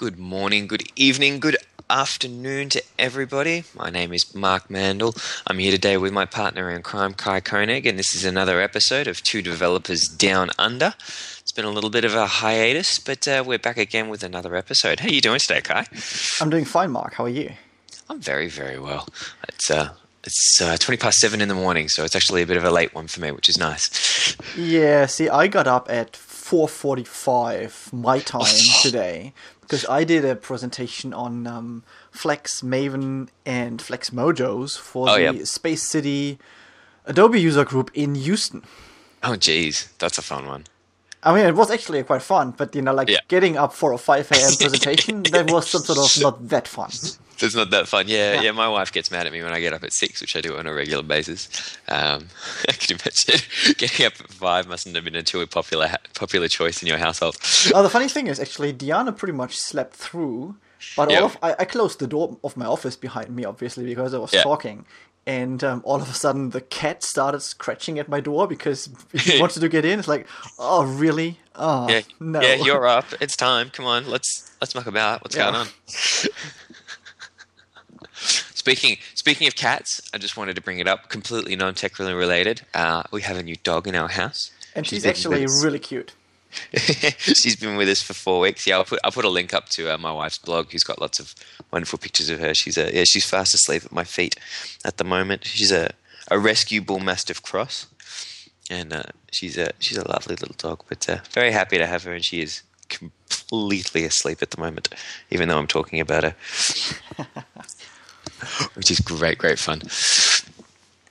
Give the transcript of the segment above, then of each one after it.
Good morning, good evening, good afternoon to everybody. My name is Mark Mandel. I'm here today with my partner in crime, Kai Koenig, and this is another episode of Two Developers Down Under. It's been a little bit of a hiatus, but uh, we're back again with another episode. How are you doing today, Kai? I'm doing fine, Mark. How are you? I'm very, very well. It's uh, it's uh, 20 past 7 in the morning, so it's actually a bit of a late one for me, which is nice. Yeah, see, I got up at 4.45 my time today because I did a presentation on um, Flex Maven and Flex Mojos for Oh, the yeah. Space City Adobe user group in Houston. Oh, geez, that's a fun one. I mean, it was actually quite fun, but you know, like Yeah. getting up for a 5 a.m. presentation, that was some sort of not that fun. It's not that fun. Yeah, yeah, Yeah. My wife gets mad at me when I get up at six, which I do on a regular basis. Um, I can imagine getting up at five mustn't have been a too popular popular choice in your household. Oh, the funny thing is, actually, Diana pretty much slept through, but Yeah. all of I, I closed the door of my office behind me, obviously, because I was Yeah. talking. And um, all of a sudden, the cat started scratching at my door because he wanted to get in. It's like, oh, really? Oh, Yeah, no. yeah, you're up. It's time. Come on, let's let's muck about. What's Yeah. going on? Speaking speaking of cats, I just wanted to bring it up. Completely non-technically related. Uh, we have a new dog in our house. and she's been actually really cute. she's been with us for four weeks. Yeah, I'll put I'll put a link up to uh, my wife's blog, who's got lots of wonderful pictures of her. She's a yeah, she's fast asleep at my feet at the moment. She's a, a rescue bull mastiff cross, and uh, she's a she's a lovely little dog. But uh, very happy to have her, and she is completely asleep at the moment, even though I'm talking about her, which is great, great fun.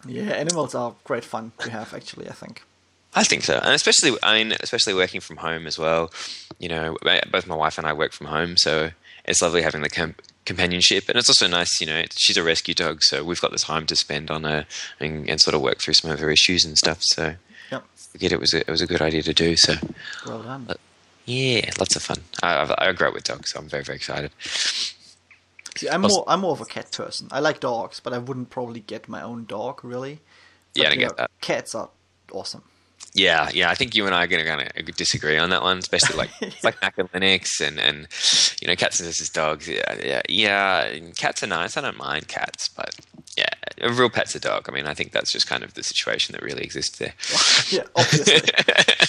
Yeah, animals are great fun to have, actually, I think. I think so, and especially I mean, especially working from home as well. You know, both my wife and I work from home, so it's lovely having the com- companionship, and it's also nice. You know, she's a rescue dog, so we've got the time to spend on her and, and sort of work through some of her issues and stuff. So, Yep. I get it was a, it was a good idea to do. So, Well done. But yeah, lots of fun. I, I, I grew up with dogs, so I'm very very excited. See, I'm more I'm more of a cat person. I like dogs, but I wouldn't probably get my own dog, really. But, Yeah, I get know, that. Cats are awesome. Yeah, yeah. I think you and I are going to kind of disagree on that one, especially like like Mac and Linux and and you know cats versus dogs. Yeah, yeah, yeah. Cats are nice. I don't mind cats, but yeah, a real pet's a dog. I mean, I think that's just kind of the situation that really exists there. Yeah, obviously.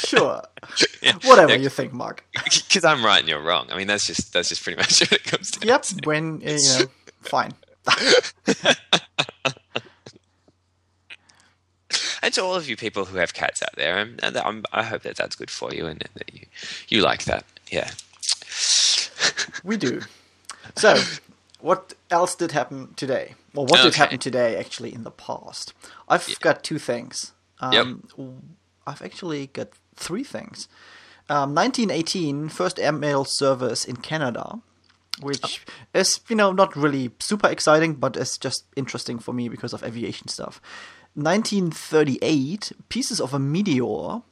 sure. Yeah. Whatever Yeah, you think, Mark. because I'm right and you're wrong. I mean, that's just that's just pretty much what it comes to. Yep, when, you know, fine. And to all of you people who have cats out there, um, and I'm, I hope that that's good for you and that you you like that. Yeah. We do. So, what else did happen today? Well, what did happen today actually in the past? I've got two things. Um, I've actually got three things. Um, 1918, first airmail service in Canada, which is, you know, not really super exciting, but it's just interesting for me because of aviation stuff. 1938, pieces of a meteor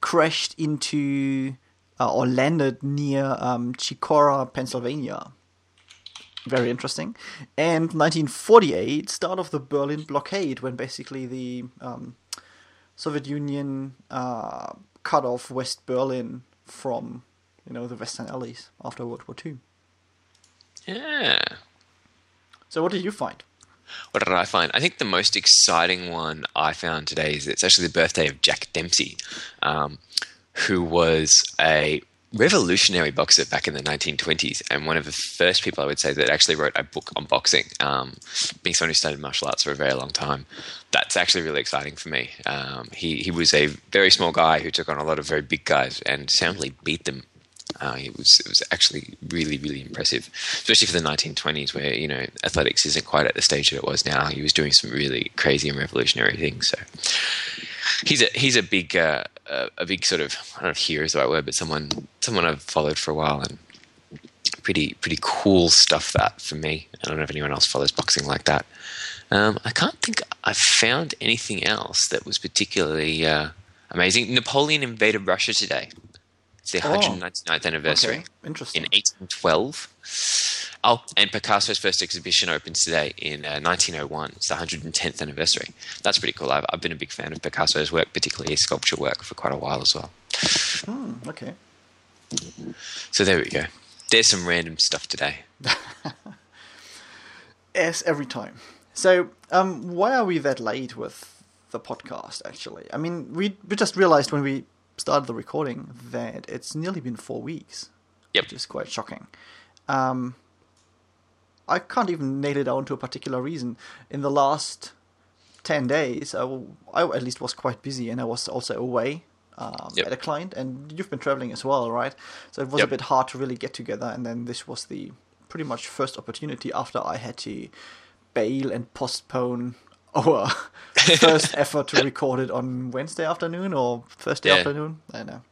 crashed into uh, or landed near um, Chicora, Pennsylvania. Very interesting. And 1948, start of the Berlin blockade, when basically the um, Soviet Union uh, cut off West Berlin from, you know, the Western Allies after World War II. Yeah. So, what did you find? What did I find? I think the most exciting one I found today is it's actually the birthday of Jack Dempsey, um, who was a revolutionary boxer back in the 1920s and one of the first people I would say that actually wrote a book on boxing. Um, being someone who studied martial arts for a very long time, that's actually really exciting for me. Um, he, he was a very small guy who took on a lot of very big guys and soundly beat them uh, it was it was actually really really impressive, especially for the 1920s, where you know athletics isn't quite at the stage that it was now. He was doing some really crazy and revolutionary things. So he's a he's a big uh, a a big sort of I don't know if hero is the right word, but someone someone I've followed for a while and pretty pretty cool stuff that for me. I don't know if anyone else follows boxing like that. Um, I can't think I've found anything else that was particularly uh, amazing. Napoleon invaded Russia today. It's the Oh. 199th anniversary Okay, interesting. in 1812. Oh, and Picasso's first exhibition opens today in uh, 1901. It's the 110th anniversary. That's pretty cool. I've, I've been a big fan of Picasso's work, particularly his sculpture work, for quite a while as well. Hmm, okay. So there we go. there's some random stuff today. yes, every time. So, um, why are we that late with the podcast? Actually, I mean, we we just realized when we started the recording that it's nearly been four weeks. Yep. Which is quite shocking. Um, I can't even nail it down to a particular reason. In the last ten days, I, w- I at least was quite busy, and I was also away um, Yep. at a client, and you've been traveling as well, right? So it was a bit hard to really get together, and then this was the pretty much first opportunity after I had to bail and postpone our first effort to record it on Wednesday afternoon or Thursday Yeah. afternoon. I don't know.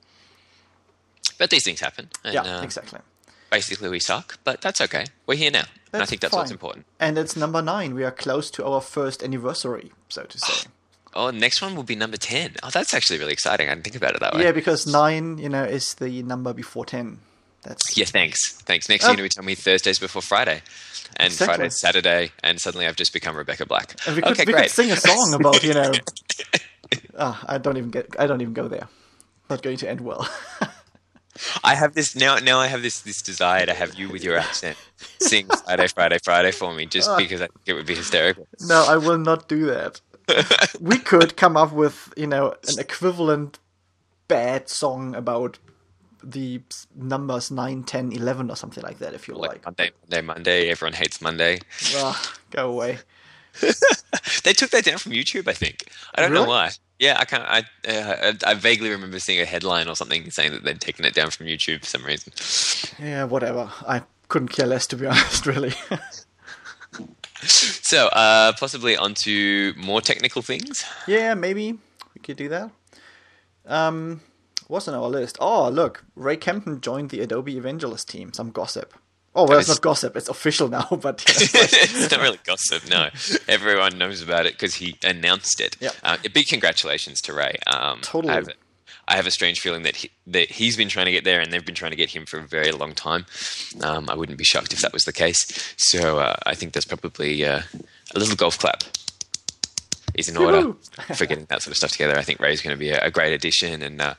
But these things happen. And, Yeah, uh, exactly. Basically, we suck, but that's okay. We're here now. and I think that's what's important. And it's number nine. We are close to our first anniversary, so to say. Oh, next one will be number 10. Oh, that's actually really exciting. I didn't think about it that way. yeah, because nine, you know, is the number before ten. That's Yeah, thanks. Thanks. Next Oh. thing you tell me Thursdays before Friday. And Exactly. Friday's Saturday, and suddenly I've just become Rebecca Black. And we could, okay, we great. could sing a song about you know. Ah, I don't even get. I don't even go there. Not going to end well. I have this now. Now I have this this desire to have you with your accent sing Friday, Friday, Friday for me, just Ah. because I think it would be hysterical. no, I will not do that. we could come up with you know an equivalent bad song about the numbers 9, 10, 11 or something like that if you Like like. Monday, Monday, Monday. Everyone hates Monday. Ah, go away. They took that down from YouTube. I think. I don't know why. Yeah, I can't. I, uh, I I vaguely remember seeing a headline or something saying that they'd taken it down from YouTube for some reason. Yeah, whatever. I couldn't care less to be honest, really. So, uh, possibly onto more technical things. Yeah, maybe we could do that. Um, what's on our list? Oh, look, Ray Camden joined the Adobe Evangelist team. Some gossip. Oh, well, it's is- not gossip. It's official now, but yeah, it's not really gossip, no. Everyone knows about it because he announced it. Yep. Uh, big congratulations to Ray. Um, Totally. I have, I have a strange feeling that he, that he's been trying to get there, and they've been trying to get him for a very long time. Um, I wouldn't be shocked if that was the case. So uh, I think there's probably uh, a little golf clap is in order for getting that sort of stuff together. I think Ray's going to be a, a great addition, and uh,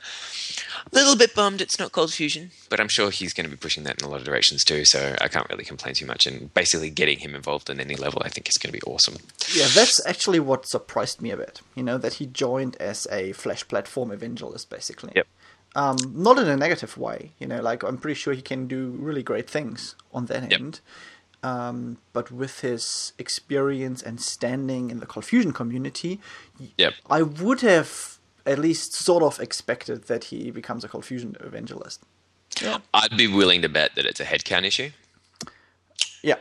a little bit bummed it's not Cold Fusion, but I'm sure he's going to be pushing that in a lot of directions too. So I can't really complain too much. And basically, getting him involved in any level, I think is going to be awesome. yeah, that's actually what surprised me a bit. You know, that he joined as a Flash platform evangelist, basically. Yep. Um, not in a negative way. You know, like I'm pretty sure he can do really great things on that Yep. end. Um, but with his experience and standing in the Cold Fusion community, Yep. I would have at least sort of expected that he becomes a Cold Fusion evangelist. Yeah. I'd be willing to bet that it's a headcount issue. Yeah.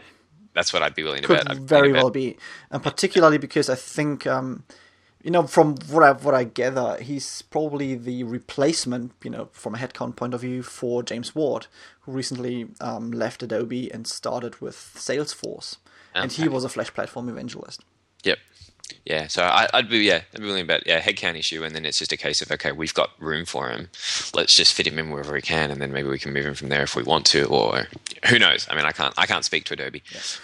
That's what I'd be willing to Could bet. I'd very willing to well be. And particularly because I think, um, you know, from what I, what I gather, he's probably the replacement, you know, from a headcount point of view for James Ward, who recently um, left Adobe and started with Salesforce. And he was a Flash platform evangelist. Yep. Yeah, so I, I'd be yeah, I'd be willing to bet yeah, headcount issue, and then it's just a case of okay, we've got room for him. Let's just fit him in wherever we can, and then maybe we can move him from there if we want to, or who knows? I mean, I can't I can't speak to Adobe.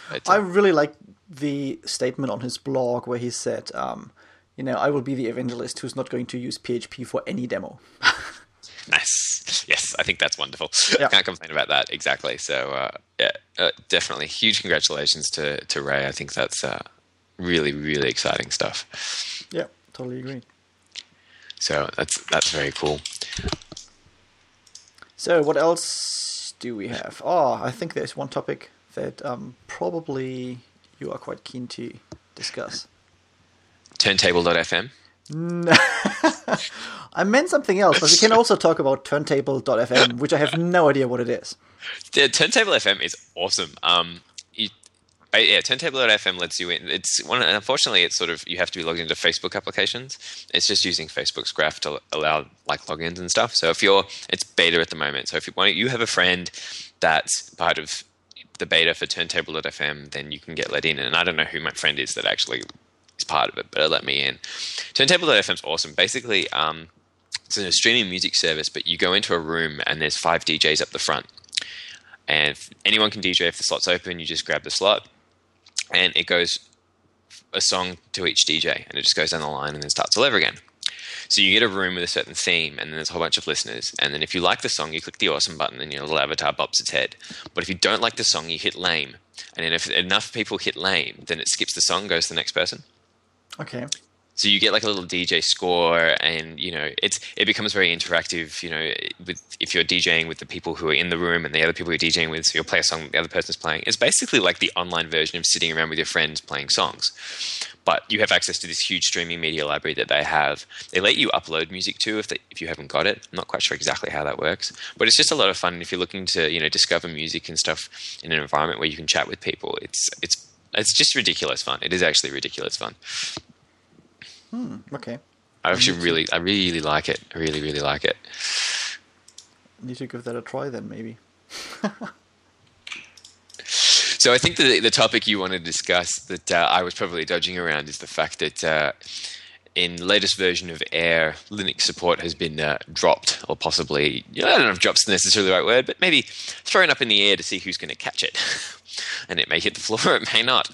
But, I uh, really like the statement on his blog where he said, um, you know, I will be the evangelist who's not going to use PHP for any demo. nice. Yes, I think that's wonderful. Yeah. Can't complain about that exactly. So uh, yeah, uh, definitely huge congratulations to to Ray. I think that's uh, really really exciting stuff. yeah, totally agree. So that's that's very cool. So, what else do we have? Oh, I think there's one topic that um, probably you are quite keen to discuss. Turntable.fm. I meant something else, but we can also talk about turntable.fm, which I have no idea what it is. Turntable FM is awesome. Um, you, uh, yeah, Turntable.fm lets you in. It's one. Unfortunately, it's sort of you have to be logged into Facebook applications. It's just using Facebook's graph to allow like logins and stuff. So if you're, it's beta at the moment. So if you want, you have a friend that's part of the beta for Turntable.fm, then you can get let in. And I don't know who my friend is that actually is part of it, but it let me in. Turntable.fm is awesome. Basically, um, it's a streaming music service, but you go into a room and there's five DJs up the front and anyone can DJ if the slot's open. You just grab the slot, and it goes a song to each DJ, and it just goes down the line and then starts all over again. So you get a room with a certain theme, and then there's a whole bunch of listeners. And then if you like the song, you click the awesome button, and your little avatar bops its head. But if you don't like the song, you hit lame. And then if enough people hit lame, then it skips the song, goes to the next person. Okay. So you get like a little DJ score, and you know it's it becomes very interactive. You know, with if you're DJing with the people who are in the room and the other people you're DJing with, so you'll play a song the other person's playing. It's basically like the online version of sitting around with your friends playing songs, but you have access to this huge streaming media library that they have. They let you upload music too if they, if you haven't got it. I'm not quite sure exactly how that works, but it's just a lot of fun if you're looking to you know discover music and stuff in an environment where you can chat with people. It's it's it's just ridiculous fun. It is actually ridiculous fun. Hmm, okay. I actually really, I really like it. I really, really like it. Need to give that a try then, maybe. so I think the the topic you want to discuss that uh, I was probably dodging around is the fact that uh, in latest version of Air, Linux support has been uh, dropped, or possibly I don't know if "drops" necessarily the right word, but maybe thrown up in the air to see who's going to catch it, and it may hit the floor, it may not.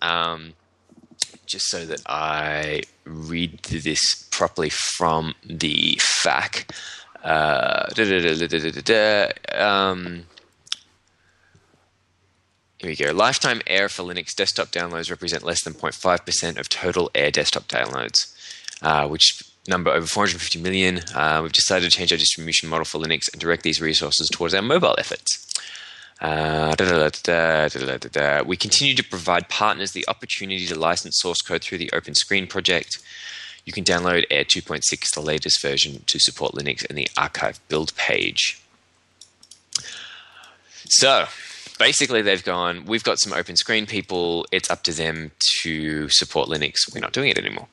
Um, just so that I read this properly from the FAQ. Uh, um, here we go. Lifetime Air for Linux desktop downloads represent less than 0.5% of total Air desktop downloads, uh, which number over 450 million. Uh, we've decided to change our distribution model for Linux and direct these resources towards our mobile efforts. Uh, we continue to provide partners the opportunity to license source code through the Open Screen project. You can download Air 2.6, the latest version, to support Linux in the archive build page. So, basically, they've gone, we've got some Open Screen people, it's up to them to support Linux. We're not doing it anymore.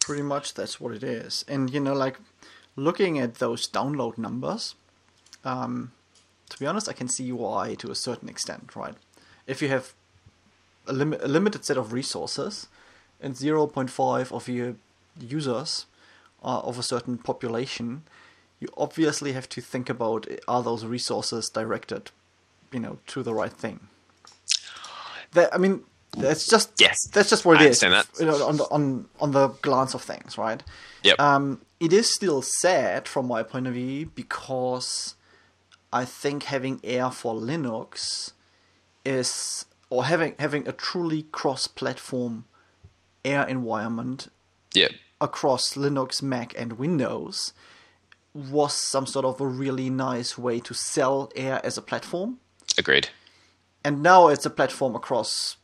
Pretty much that's what it is. And, you know, like looking at those download numbers, um, to be honest, I can see why to a certain extent, right? If you have a, lim- a limited set of resources and 0.5 of your users are of a certain population, you obviously have to think about are those resources directed, you know, to the right thing. That I mean, that's just yes, that's just what it I is. That. You know, on the on on the glance of things, right? Yep. Um, it is still sad from my point of view because I think having Air for Linux is or having having a truly cross-platform Air environment yeah. across Linux, Mac, and Windows was some sort of a really nice way to sell Air as a platform. Agreed. And now it's a platform across,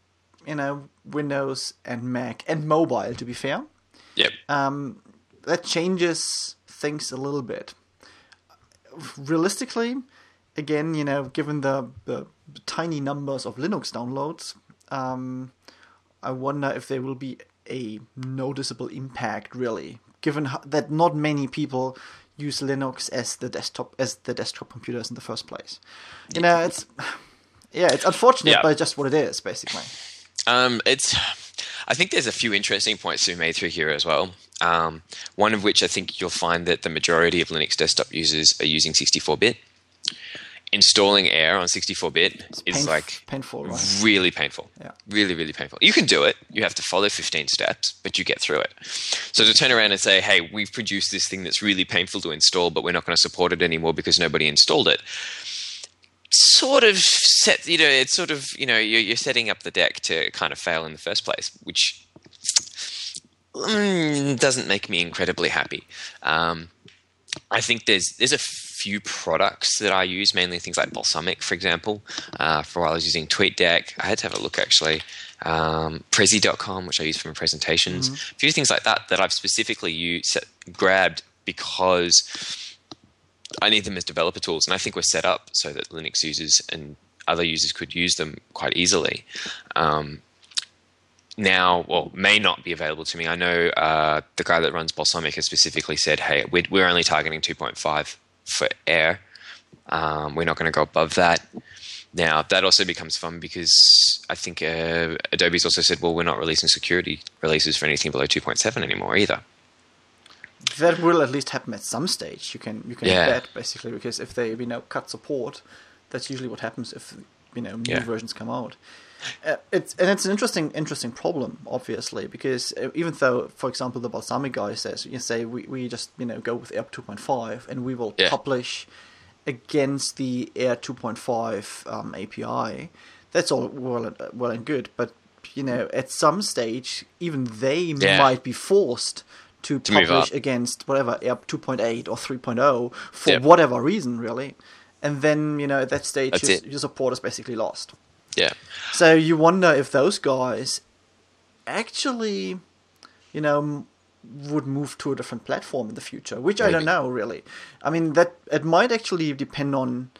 you know, Windows and Mac and mobile. To be fair. Yep. Um, that changes things a little bit. Realistically, again, you know, given the, the tiny numbers of Linux downloads, um, I wonder if there will be a noticeable impact, really, given that not many people use Linux as the desktop as the desktop computers in the first place. You know, it's yeah, it's unfortunate, yeah. but just what it is, basically. Um, it's. I think there's a few interesting points to be made through here as well. Um, one of which I think you'll find that the majority of Linux desktop users are using 64-bit installing Air on 64-bit it's is painf- like painful, right? really painful. Yeah. Really, really painful. You can do it. You have to follow 15 steps, but you get through it. So to turn around and say, "Hey, we've produced this thing that's really painful to install, but we're not going to support it anymore because nobody installed it." Sort of set, you know, it's sort of, you know, you're, you're setting up the deck to kind of fail in the first place, which mm, doesn't make me incredibly happy. Um, I think there's there's a few products that I use, mainly things like Balsamiq, for example. Uh, for a while, I was using TweetDeck. I had to have a look actually. Um, Prezi.com, which I use for my presentations. Mm-hmm. A few things like that that I've specifically used, grabbed because I need them as developer tools, and I think we're set up so that Linux users and other users could use them quite easily. Um, now, well, may not be available to me. I know uh, the guy that runs Balsamiq has specifically said, "Hey, we're, we're only targeting 2.5 for air. Um, we're not going to go above that." Now, that also becomes fun because I think uh, Adobe's also said, "Well, we're not releasing security releases for anything below 2.7 anymore either." That will at least happen at some stage. You can you can yeah. bet basically because if they you know cut support, that's usually what happens if you know new Yeah. versions come out. Uh, it's and it's an interesting interesting problem, obviously, because uh, even though, for example, the Balsamiq guy says you say we, we just you know go with Air 2.5 and we will Yeah. publish against the Air 2.5 um, API, that's all well and, well and good, but you know at some stage even they Yeah. might be forced to, To publish against whatever Air 2.8 or 3.0 for Yep. whatever reason, really. And then you know at that stage your, your support is basically lost. Yeah. So you wonder if those guys actually, you know, m- would move to a different platform in the future, which I don't know really. I mean that it might actually depend on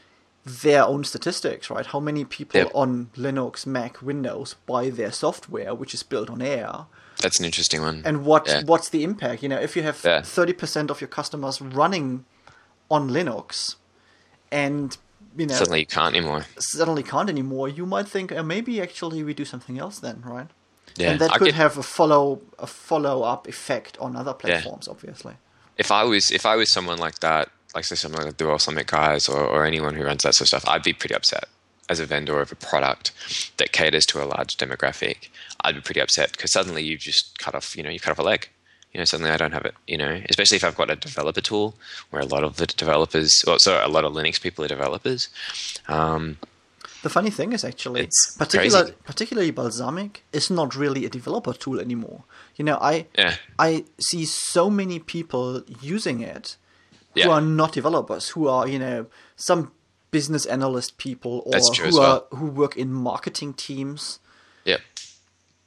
their own statistics, right? How many people Yep. on Linux, Mac, Windows buy their software, which is built on Air, That's an interesting one. and what Yeah. what's the impact? You know, if you have Yeah. thirty percent of your customers running on Linux, and you know Suddenly you can't anymore. suddenly can't anymore, you might think uh, maybe actually we do something else then, right? Yeah. and that I could get- have a follow a follow up effect on other platforms, obviously. if I was if I was someone like that, like say someone like the Dual Summit guys or, or anyone who runs that sort of stuff, I'd be pretty upset as a vendor of a product that caters to a large demographic. I'd be pretty upset because suddenly you've just cut off, you know, you cut off a leg. You know, suddenly I don't have it. You know, especially if I've got a developer tool where a lot of the developers, well, so a lot of Linux people are developers. Um, The funny thing is actually, It's particular, crazy. particularly Balsamiq is not really a developer tool anymore. You know, I Yeah. I see so many people using it who Yeah. are not developers, who are you know some business analyst people or who are well. who work in marketing teams.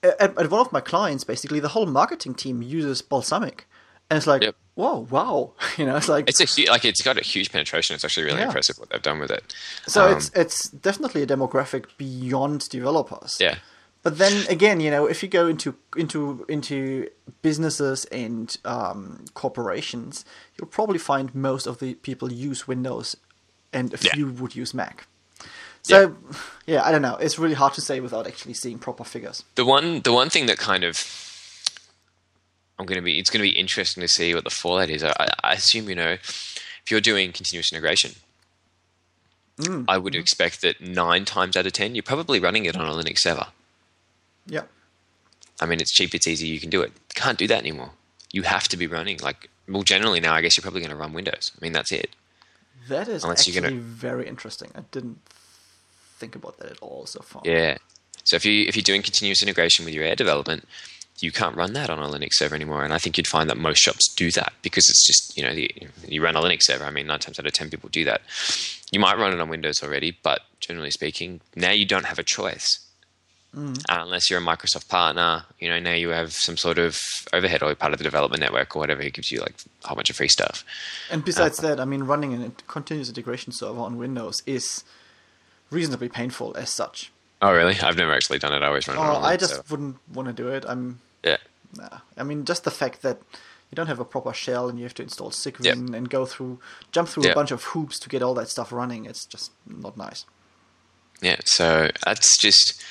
At, at one of my clients, basically, the whole marketing team uses Balsamiq, and it's like, Yep. whoa, wow, you know, it's like it's a hu- like it's got a huge penetration. It's actually really Yeah. impressive what they've done with it. So Um, it's it's definitely a demographic beyond developers. yeah, But then again, you know, if you go into into into businesses and um, corporations, you'll probably find most of the people use Windows, and a Yeah. few would use Mac. So, yeah. I don't know. It's really hard to say without actually seeing proper figures. the one the one thing that kind of I'm going to be it's going to be interesting to see what the fallout is. I, I assume you know if you're doing continuous integration, mm, I would mm-hmm. expect that nine times out of ten you're probably running it on a Linux server. Yeah. I mean, it's cheap, it's easy, you can do it. Can't do that anymore. You have to be running like well, generally now. I guess you're probably going to run Windows. I mean, that's it. That is Unless you're actually gonna- very interesting. I didn't think about that at all so far. Yeah. So if you if you're doing continuous integration with your Air development, you can't run that on a Linux server anymore. And I think you'd find that most shops do that because it's just you know the, you run a Linux server. I mean, nine times out of ten people do that. You might run it on Windows already, but generally speaking, now you don't have a choice. Uh, unless you're a Microsoft partner, you know, now you have some sort of overhead or part of the development network or whatever. It gives you like a whole bunch of free stuff. And besides that, I mean, running a continuous integration server on Windows is reasonably painful as such. Oh, really? I've never actually done it. I always run Oh, I just server. wouldn't want to do it. I'm Yeah. nah. I mean, just the fact that you don't have a proper shell and you have to install Cygwin and go through, jump through a bunch of hoops to get all that stuff running. It's just not nice. Yeah, so that's just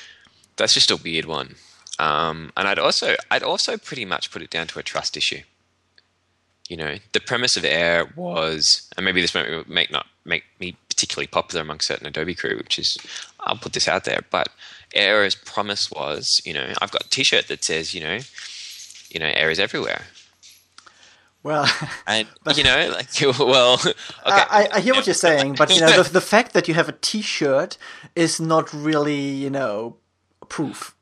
that's just a weird one. Um, and I'd also I'd also pretty much put it down to a trust issue. You know, the premise of Air was, and maybe this might make not make me particularly popular among certain Adobe crew, which is I'll put this out there, but Air's promise was, you know, I've got a T-shirt that says, you know, you know, Air everywhere, Well, and you know, like, well, okay, I, I hear what you're saying, but you know, the, the fact that you have a T-shirt is not really, you know, proof.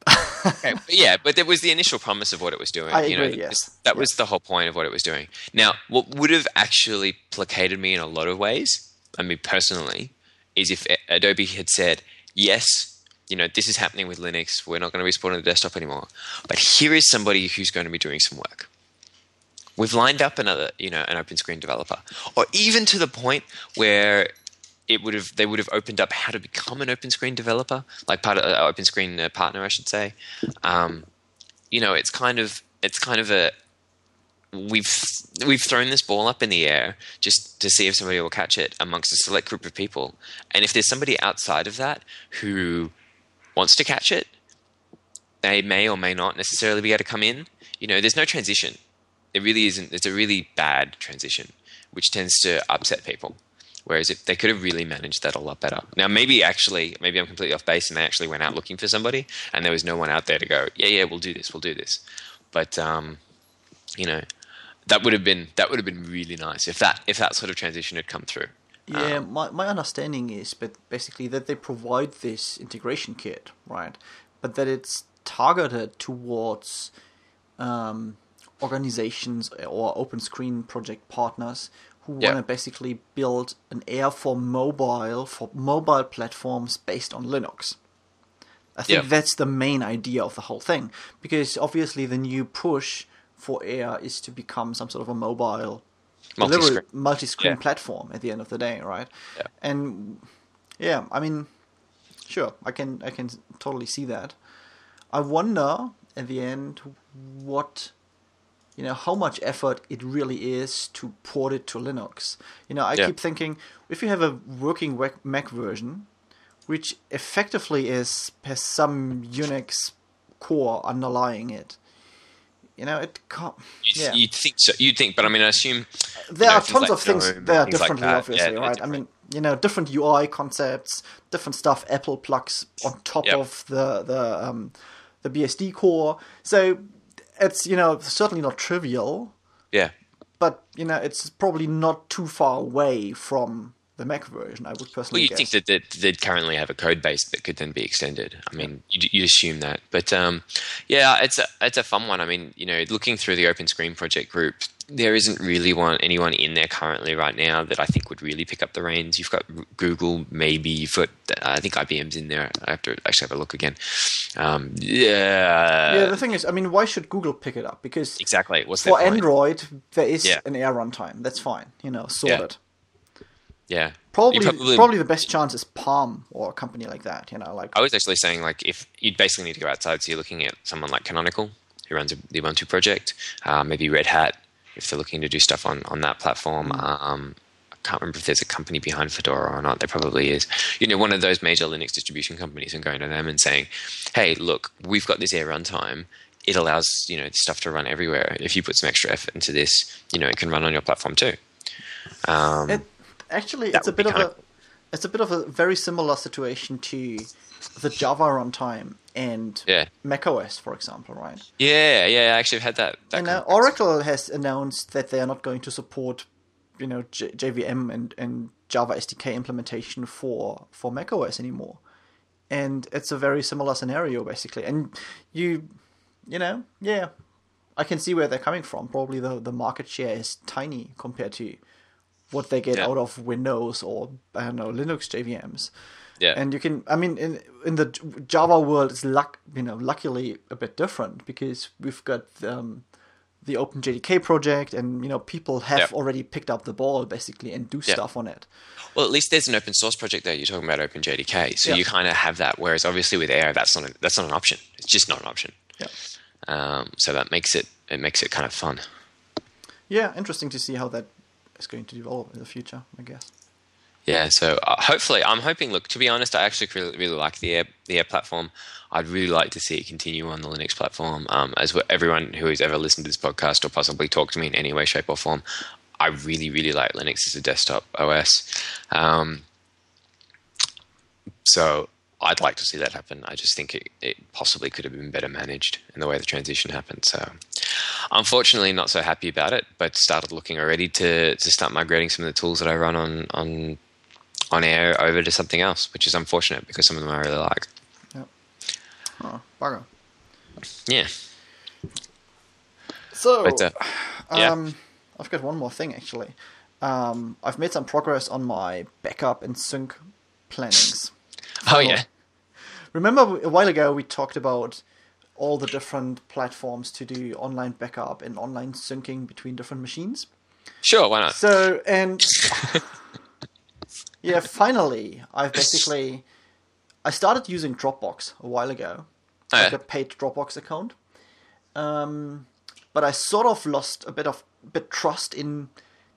Okay, but yeah, but there was the initial promise of what it was doing. I you know, agree, that yes. was- that was the whole point of what it was doing. Now, what would have actually placated me in a lot of ways, I mean, personally, is if Adobe had said, yes, you know, this is happening with Linux, we're not going to be supporting the desktop anymore, but here is somebody who's going to be doing some work. We've lined up another, you know, an open screen developer, or even to the point where it would have they would have opened up how to become an open screen developer, like part of uh, open screen uh, partner, I should say. Um, you know, it's kind of it's kind of a we've we've thrown this ball up in the air just to see if somebody will catch it amongst a select group of people, and if there's somebody outside of that who wants to catch it, they may or may not necessarily be able to come in. You know, there's no transition. It really isn't. It's a really bad transition, which tends to upset people. Whereas if they could have really managed that a lot better. Now, maybe actually, maybe I'm completely off base, and they actually went out looking for somebody, and there was no one out there to go, yeah, yeah, we'll do this, we'll do this. But um, you know, that would have been that would have been really nice if that if that sort of transition had come through. Yeah, my, my understanding is but basically that they provide this integration kit, right? But that it's targeted towards um, organizations or open screen project partners who Yeah. want to basically build an Air for mobile for mobile platforms based on Linux. I think Yeah. that's the main idea of the whole thing because obviously the new push for Air is to become some sort of a mobile Multi-screen. multi-screen Yeah. platform at the end of the day, right? Yeah. And yeah, I mean, sure, I can I can totally see that. I wonder at the end what you know how much effort it really is to port it to Linux. You know, I Yeah. keep thinking if you have a working Mac version, which effectively is has some Unix core underlying it, you know, it can't. You'd, Yeah. you'd think so. You'd think, but I mean, I assume there you know, are tons like of things there are things like differently, that. obviously, Yeah, right? I mean, you know, different UI concepts, different stuff Apple plugs on top Yep. of the the um, the BSD core. So it's you know certainly not trivial, yeah, but you know it's probably not too far away from the Mac version. I would personally. Well, guess. think that, that they'd currently have a code base that could then be extended. I mean, you'd, you'd assume that, but um, yeah, it's a it's a fun one. I mean, you know, looking through the Open Screen project group, there isn't really one anyone in there currently right now that I think would really pick up the reins. You've got Google, maybe you've got I think IBM's in there. I have to actually have a look again. Um, yeah, yeah, the thing is, I mean, why should Google pick it up? Because exactly. What's for? Android, there is Yeah. an Air runtime. That's fine. You know, sorted. Yeah, Probably, You probably, the best chance is Palm or a company like that. You know, like I was actually saying like if you'd basically need to go outside, so you're looking at someone like Canonical who runs a, the Ubuntu project, uh, maybe Red Hat if they're looking to do stuff on on that platform. Um, I can't remember if there's a company behind Fedora or not. There probably is. You know, one of those major Linux distribution companies, and going to them and saying, "Hey, look, we've got this Air runtime." It allows you know stuff to run everywhere. If you put some extra effort into this, you know it can run on your platform too. Um, It, actually, That it's a bit of a of- it's a bit of a very similar situation to the Java runtime and Yeah. macOS, for example, right? yeah, yeah. I actually had that. that And. Oracle has announced that they are not going to support, you know, J- JVM and, and Java SDK implementation for for macOS anymore. And it's a very similar scenario, basically. And you, you know, yeah, I can see where they're coming from. Probably the the market share is tiny compared to what they get Yeah. out of Windows or I don't know Linux JVMs. Yeah. And you can, I mean, in in the Java world, it's luck, you know, luckily a bit different because we've got um, the OpenJDK project, and you know, people have Yeah. already picked up the ball basically and do Yeah. stuff on it. Well, at least there's an open source project there. You're talking about OpenJDK, so you kind of have that. Whereas obviously with Air, that's not a, that's not an option. It's just not an option. Yeah, Um, so that makes it it makes it kind of fun. yeah, interesting to see how that is going to develop in the future. I guess. Yeah. So uh, hopefully, I'm hoping. Look, to be honest, I actually really, really like the Air the Air platform. I'd really like to see it continue on the Linux platform. Um, as everyone who has ever listened to this podcast or possibly talked to me in any way, shape, or form, I really, really like Linux as a desktop OS. Um, so I'd like to see that happen. I just think it, it possibly could have been better managed in the way the transition happened. So unfortunately, not so happy about it, but started looking already to, to start migrating some of the tools that I run on, on on air over to something else, which is unfortunate because some of them I really like. Yeah. Oh, bugger. Yeah. So, But, uh, yeah. Um, I've got one more thing actually. Um, I've made some progress on my backup and sync plannings. oh, yeah. Remember a while ago we talked about all the different platforms to do online backup and online syncing between different machines. Sure, why not? So and yeah, finally I've basically I started using Dropbox a while ago, Oh, like a paid Dropbox account. Um, but I sort of lost a bit of bit trust in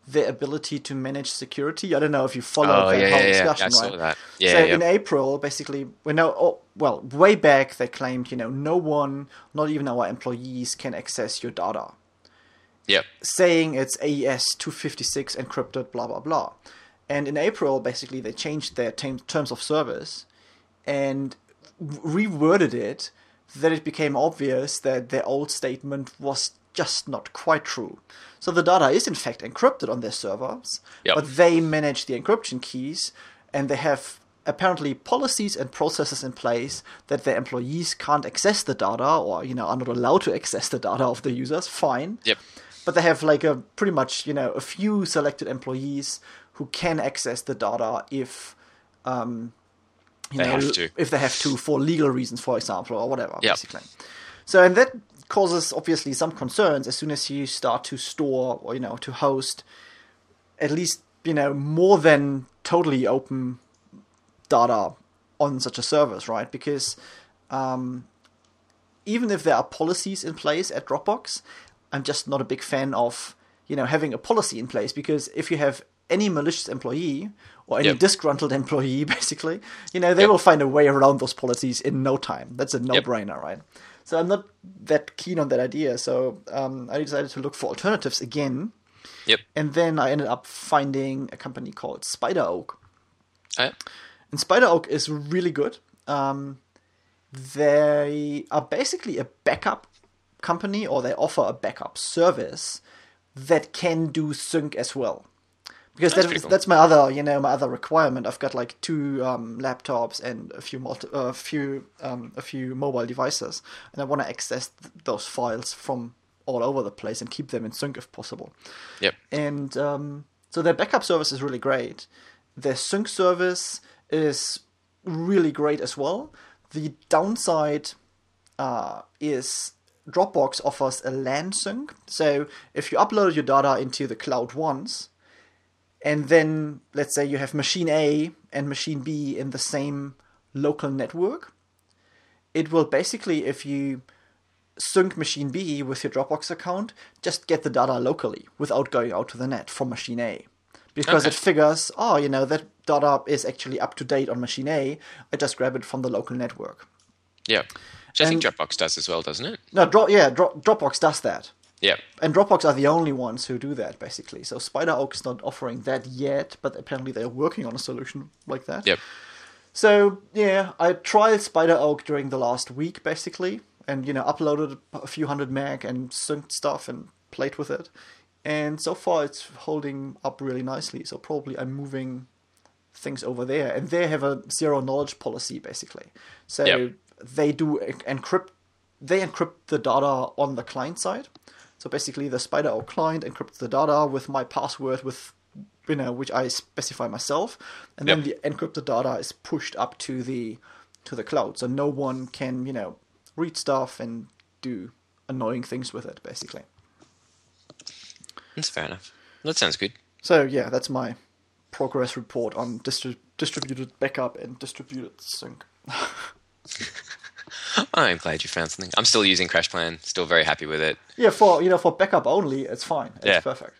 their ability to manage security. I don't know if you followed Oh, that yeah, whole yeah, yeah. discussion, I saw right? that. Yeah, so yeah. in April, basically, we know. Oh, well, way back they claimed, you know, no one, not even our employees, can access your data Yeah. saying it's AES 256 encrypted, blah blah blah. And in April, basically, they changed their tam- terms of service and reworded it that it became obvious that their old statement was just not quite true. So the data is in fact encrypted on their servers, Yep. but they manage the encryption keys and they have apparently policies and processes in place that their employees can't access the data or you know are not allowed to access the data of the users. Fine. Yep. But they have like a pretty much you know a few selected employees who can access the data if um, you They know, have to. if they have to for legal reasons, for example, or whatever, Yep. basically. So, and that causes obviously some concerns as soon as you start to store or you know to host at least you know more than totally open data on such a service, right? Because um, even if there are policies in place at Dropbox, I'm just not a big fan of you know having a policy in place because if you have any malicious employee or any Yep. disgruntled employee, basically, you know they Yep. will find a way around those policies in no time. That's a no-brainer, right? So I'm not that keen on that idea. So um, I decided to look for alternatives again, Yep. and then I ended up finding a company called Spider Oak. And Spider Oak is really good. Um, they are basically a backup company, or they offer a backup service that can do sync as well. Because That's that, cool. that's my other, you know, my other requirement. I've got like two um, laptops and a few multi, uh, few um, a few mobile devices, and I want to access th- those files from all over the place and keep them in sync if possible yep. and um, so their backup service is really great. Their sync service is really great as well. The downside uh, is Dropbox offers a LAN sync. So if you upload your data into the cloud once, and then let's say you have machine A and machine B in the same local network, it will basically, if you sync machine B with your Dropbox account, just get the data locally without going out to the net from machine A. Because Okay. it figures, oh, you know, that data is actually up to date on machine A. I just grab it from the local network. Yeah. Which I think Dropbox does as well, doesn't it? No, Dro- yeah, Dro- Dropbox does that. Yep. And Dropbox are the only ones who do that, basically. So Spider Oak is not offering that yet, but apparently they're working on a solution like that. Yep. So yeah, I tried Spider Oak during the last week basically, and you know uploaded a few hundred meg and synced stuff and played with it, and so far it's holding up really nicely. So probably I'm moving things over there, and they have a zero knowledge policy basically. So Yep. they do encrypt, they encrypt the data on the client side. So basically, the Spider Oak client encrypts the data with my password with you know which I specify myself, and then the encrypted data is pushed up to the to the cloud, so no one can you know read stuff and do annoying things with it, basically. That's fair enough. That sounds good. So yeah, that's my progress report on distri- distributed backup and distributed sync. I'm glad you found something. I'm still using CrashPlan. Still very happy with it. Yeah, for you know for backup only, it's fine. It's Yeah. perfect.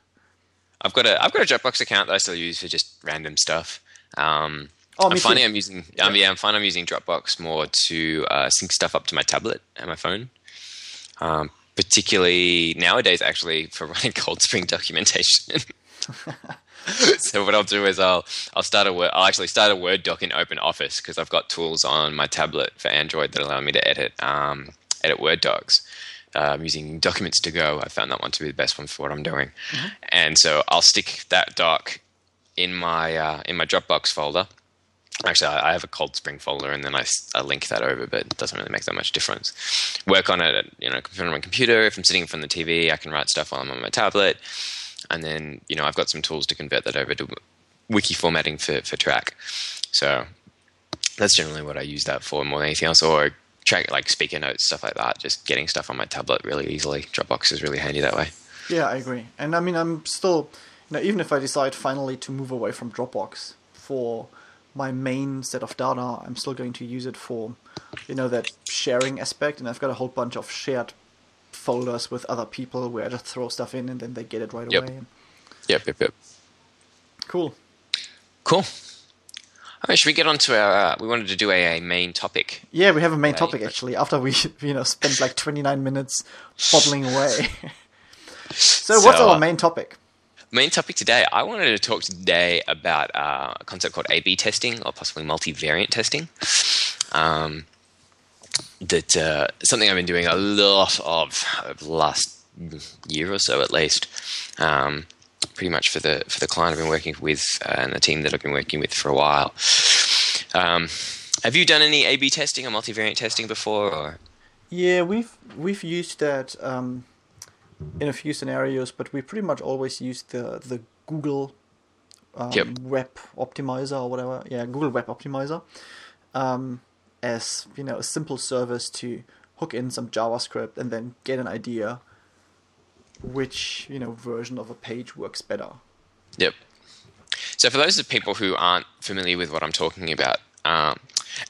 I've got a I've got a Dropbox account that I still use for just random stuff. Um, Oh, me I'm finding too. I'm using um, yeah I'm finding I'm using Dropbox more to uh, sync stuff up to my tablet and my phone. Um, particularly nowadays, actually for running Cold Spring documentation. so what I'll do is I'll I'll start a word I'll actually start a Word doc in Open Office because I've got tools on my tablet for Android that allow me to edit um, edit Word docs. I'm using Documents to Go. I found that one to be the best one for what I'm doing, and so I'll stick that doc in my uh, in my Dropbox folder. Actually, I have a Cold Spring folder, and then I, I link that over, but it doesn't really make that much difference. Work on it, you know, on my computer. If I'm sitting in front of the TV, I can write stuff while I'm on my tablet, and then you know I've got some tools to convert that over to wiki formatting for for Trac. So that's generally what I use that for more than anything else, or track like speaker notes, stuff like that. Just getting stuff on my tablet really easily. Dropbox is really handy that way. Yeah, I agree. And I mean, I'm still, you know, even if I decide finally to move away from Dropbox for my main set of data, I'm still going to use it for, you know, that sharing aspect. And I've got a whole bunch of shared folders with other people where I just throw stuff in and then they get it right Yep. away. Yep, yep, yep. Cool. Cool. All right, should we get on to our? Uh, we wanted to do a, a main topic. Yeah, we have a main topic actually. After we, you know, spent like 29 minutes bottling away. so, what's our uh, main topic? main topic today, I wanted to talk today about uh, a concept called A/B testing, or possibly multivariant testing. Um, that uh, something I've been doing a lot of over the last year or so, at least. Um, pretty much for the for the client I've been working with uh, and the team that I've been working with for a while. Um, have you done any A/B testing or multivariant testing before? Or Yeah, we've we've used that um, in a few scenarios, but we pretty much always use the the Google um, Yep. Web Optimizer or whatever. Yeah, Google Web Optimizer um, as you know a simple service to hook in some JavaScript and then get an idea which you know version of a page works better. Yep. So, for those of people who aren't familiar with what I'm talking about, um,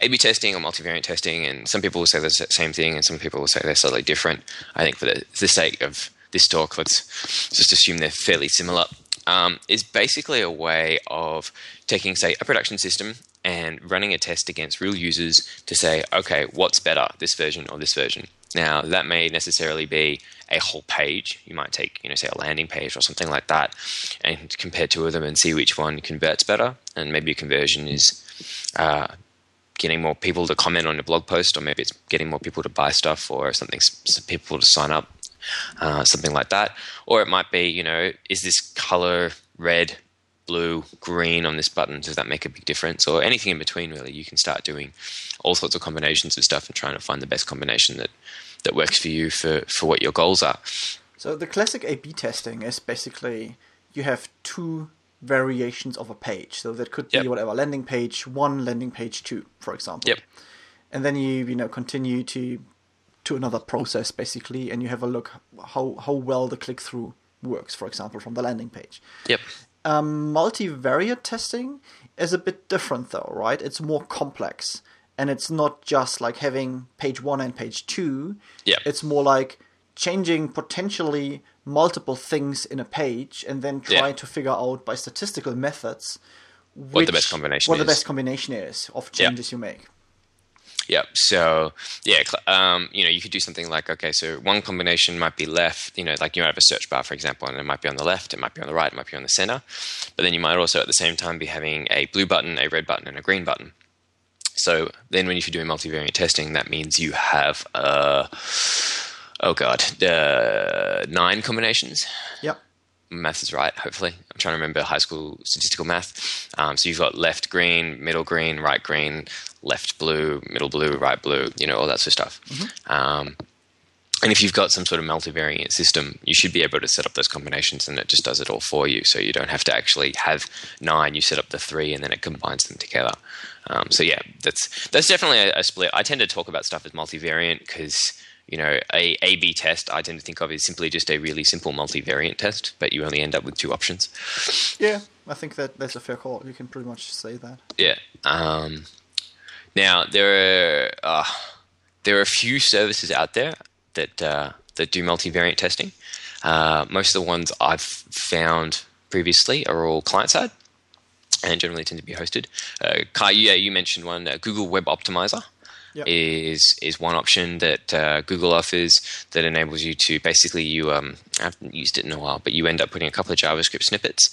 A/B testing or multivariant testing, and some people will say the same thing, and some people will say they're slightly different. I think for the, the sake of this talk, let's just assume they're fairly similar. Um, is basically a way of taking, say, a production system and running a test against real users to say, okay, what's better, this version or this version? Now, that may necessarily be a whole page. You might take, you know, say a landing page or something like that, and compare two of them and see which one converts better. And maybe conversion is uh, getting more people to comment on your blog post, or maybe it's getting more people to buy stuff, or something, some people to sign up, uh, something like that. Or it might be, you know, is this color red, blue, green on this button? Does that make a big difference? Or anything in between, really. You can start doing all sorts of combinations of stuff and trying to find the best combination that, that works for you for, for what your goals are. So the classic A/B testing is basically you have two variations of a page. So that could be Yep. whatever landing page one, landing page two, for example. Yep. And then you you know continue to to another process basically, and you have a look how how well the click through works, for example, from the landing page. Yep. Um, multivariate testing is a bit different though, right? It's more complex. And it's not just like having page one and page two. Yep. It's more like changing potentially multiple things in a page and then Yeah. trying to figure out by statistical methods What the best combination what the is. best combination is of Yeah. changes you make. Yep. So yeah, um, you know, you could do something like okay, so one combination might be left. You know, like you might have a search bar, for example, and it might be on the left, it might be on the right, it might be on the center. But then you might also at the same time be having a blue button, a red button, and a green button. So then, when if you're doing multivariate testing, that means you have uh, oh god, uh, nine combinations Yep. math is right, hopefully. I'm trying to remember high school statistical math. Um, so you've got left green, middle green, right green, left blue, middle blue, right blue, you know, all that sort of stuff. Um, and if you've got some sort of multivariate system, you should be able to set up those combinations and it just does it all for you. So you don't have to actually have nine, you set up the three and then it combines them together. Um, so yeah, that's that's definitely a, a split. I tend to talk about stuff as multivariant because you know a A/B test I tend to think of as simply just a really simple multivariant test, but you only end up with two options. Yeah, I think that that's a fair call. You can pretty much say that. Yeah. Um, now there are uh, there are a few services out there that uh, that do multivariant testing. Uh, most of the ones I've found previously are all client side and generally tend to be hosted. Uh, Kai, yeah, you mentioned one. Uh, Google Web Optimizer Yep. is is one option that uh, Google offers that enables you to basically you um, I haven't used it in a while, but you end up putting a couple of JavaScript snippets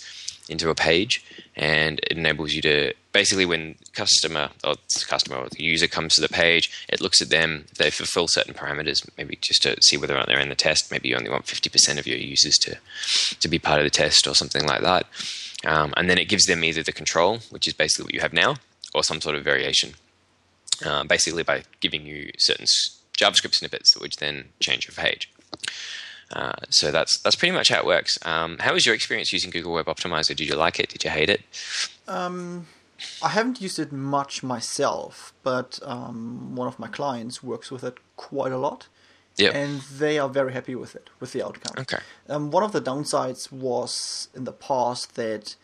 into a page, and it enables you to basically when customer or customer or the user comes to the page, it looks at them. They fulfill certain parameters, maybe just to see whether or not they're in the test. Maybe you only want fifty percent of your users to to be part of the test or something like that. Um, and then it gives them either the control, which is basically what you have now, or some sort of variation uh, basically by giving you certain JavaScript snippets, which then change your page. Uh, so that's that's pretty much how it works. Um, how was your experience using Google Web Optimizer? Did you like it? Did you hate it? I haven't used it much myself, but um, one of my clients works with it quite a lot. Yeah. And they are very happy with it, with the outcome. Okay. Um, one of the downsides was in the past that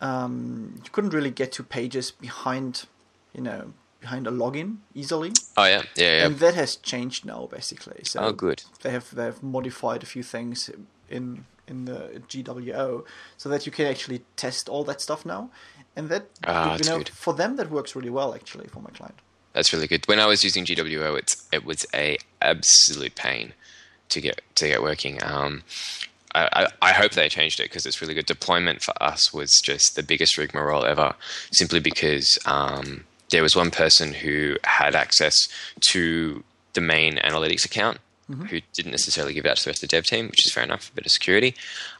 um, you couldn't really get to pages behind, you know, behind a login easily, Oh yeah, yeah, yeah. and that has changed now basically. So Oh, good. They have they have modified a few things in in the GWO so that you can actually test all that stuff now, and that Ah, you know good. for them that works really well actually for my client. That's really good. When I was using GWO, it's it was a absolute pain to get to get working. Um, I, I hope they changed it because it's really good. Deployment for us was just the biggest rigmarole ever, simply because um, there was one person who had access to the main analytics account mm-hmm. who didn't necessarily give it out to the rest of the dev team, which is fair enough, a bit of security.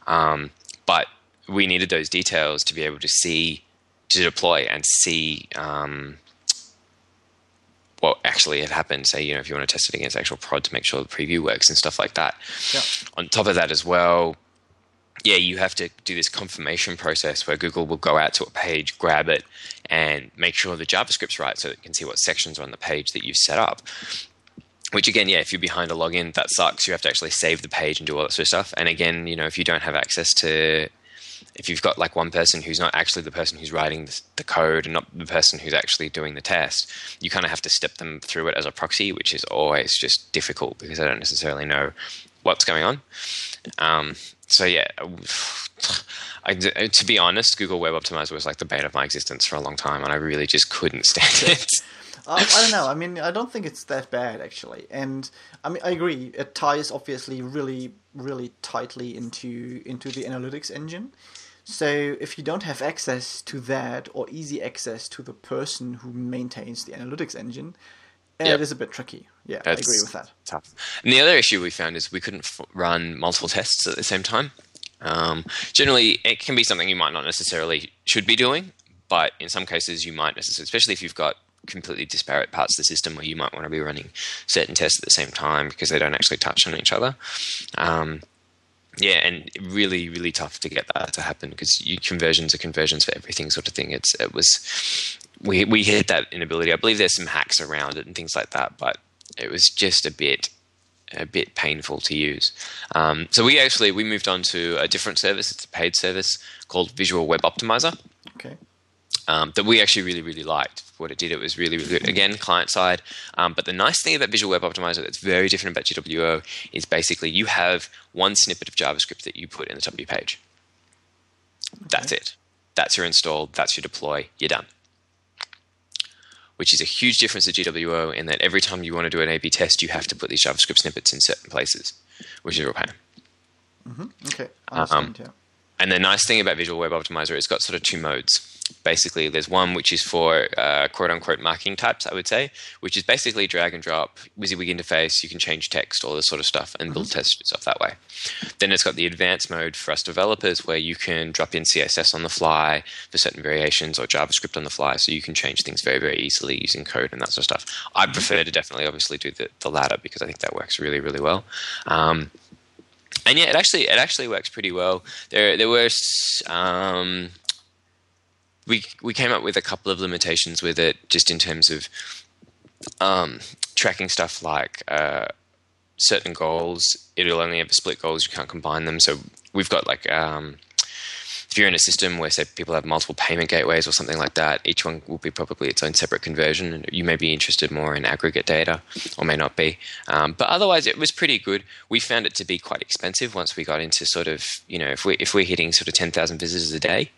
Um, but we needed those details to be able to see, to deploy and see um, what actually had happened. Say, you know, if you want to test it against actual prod to make sure the preview works and stuff like that. Yeah. On top of that, as well, yeah, you have to do this confirmation process where Google will go out to a page, grab it, and make sure the JavaScript's right so it can see what sections are on the page that you've set up. Which again, yeah, if you're behind a login, that sucks. You have to actually save the page and do all that sort of stuff. And again, you know, if you don't have access to if you've got like one person who's not actually the person who's writing the, the code and not the person who's actually doing the test, you kind of have to step them through it as a proxy, which is always just difficult because they don't necessarily know what's going on. Um, so yeah, I, to be honest, Google Web Optimizer was like the bane of my existence for a long time, and I really just couldn't stand it. uh, I don't know. I mean, I don't think it's that bad actually, and I mean, I agree. It ties obviously really, really tightly into into the analytics engine. So if you don't have access to that or easy access to the person who maintains the analytics engine, yep. it is a bit tricky. Yeah, That's I agree with that. Tough. And the other issue we found is we couldn't f- run multiple tests at the same time. Um, generally, it can be something you might not necessarily should be doing, but in some cases you might necessarily, especially if you've got completely disparate parts of the system where you might want to be running certain tests at the same time because they don't actually touch on each other. Um, yeah, and really, really tough to get that to happen because conversions are conversions for everything, sort of thing. It's it was we we hit that inability. I believe there's some hacks around it and things like that, but it was just a bit a bit painful to use. Um, so we actually we moved on to a different service. It's a paid service called Visual Web Optimizer. Um, that we actually really really liked what it did. It was really, really good. Again, client side. Um, but the nice thing about Visual Web Optimizer that's very different about GWO is basically you have one snippet of JavaScript that you put in the top of your page. Okay. That's it. That's your install. That's your deploy. You're done. Which is a huge difference to GWO in that every time you want to do an A/B test, you have to put these JavaScript snippets in certain places, which is real pain. Mm-hmm. Okay, um, yeah. And the nice thing about Visual Web Optimizer, it's got sort of two modes basically there's one which is for uh, quote unquote marking types i would say which is basically drag and drop WYSIWYG interface you can change text all this sort of stuff and build mm-hmm. test stuff that way then it's got the advanced mode for us developers where you can drop in css on the fly for certain variations or javascript on the fly so you can change things very very easily using code and that sort of stuff i prefer to definitely obviously do the, the latter because i think that works really really well um, and yeah, it actually it actually works pretty well. There there were um, we we came up with a couple of limitations with it, just in terms of um, tracking stuff like uh, certain goals. It'll only have split goals; you can't combine them. So we've got like um, if you're in a system where say people have multiple payment gateways or something like that, each one will be probably its own separate conversion. You may be interested more in aggregate data, or may not be. Um, but otherwise, it was pretty good. We found it to be quite expensive once we got into sort of you know if we if we're hitting sort of ten thousand visitors a day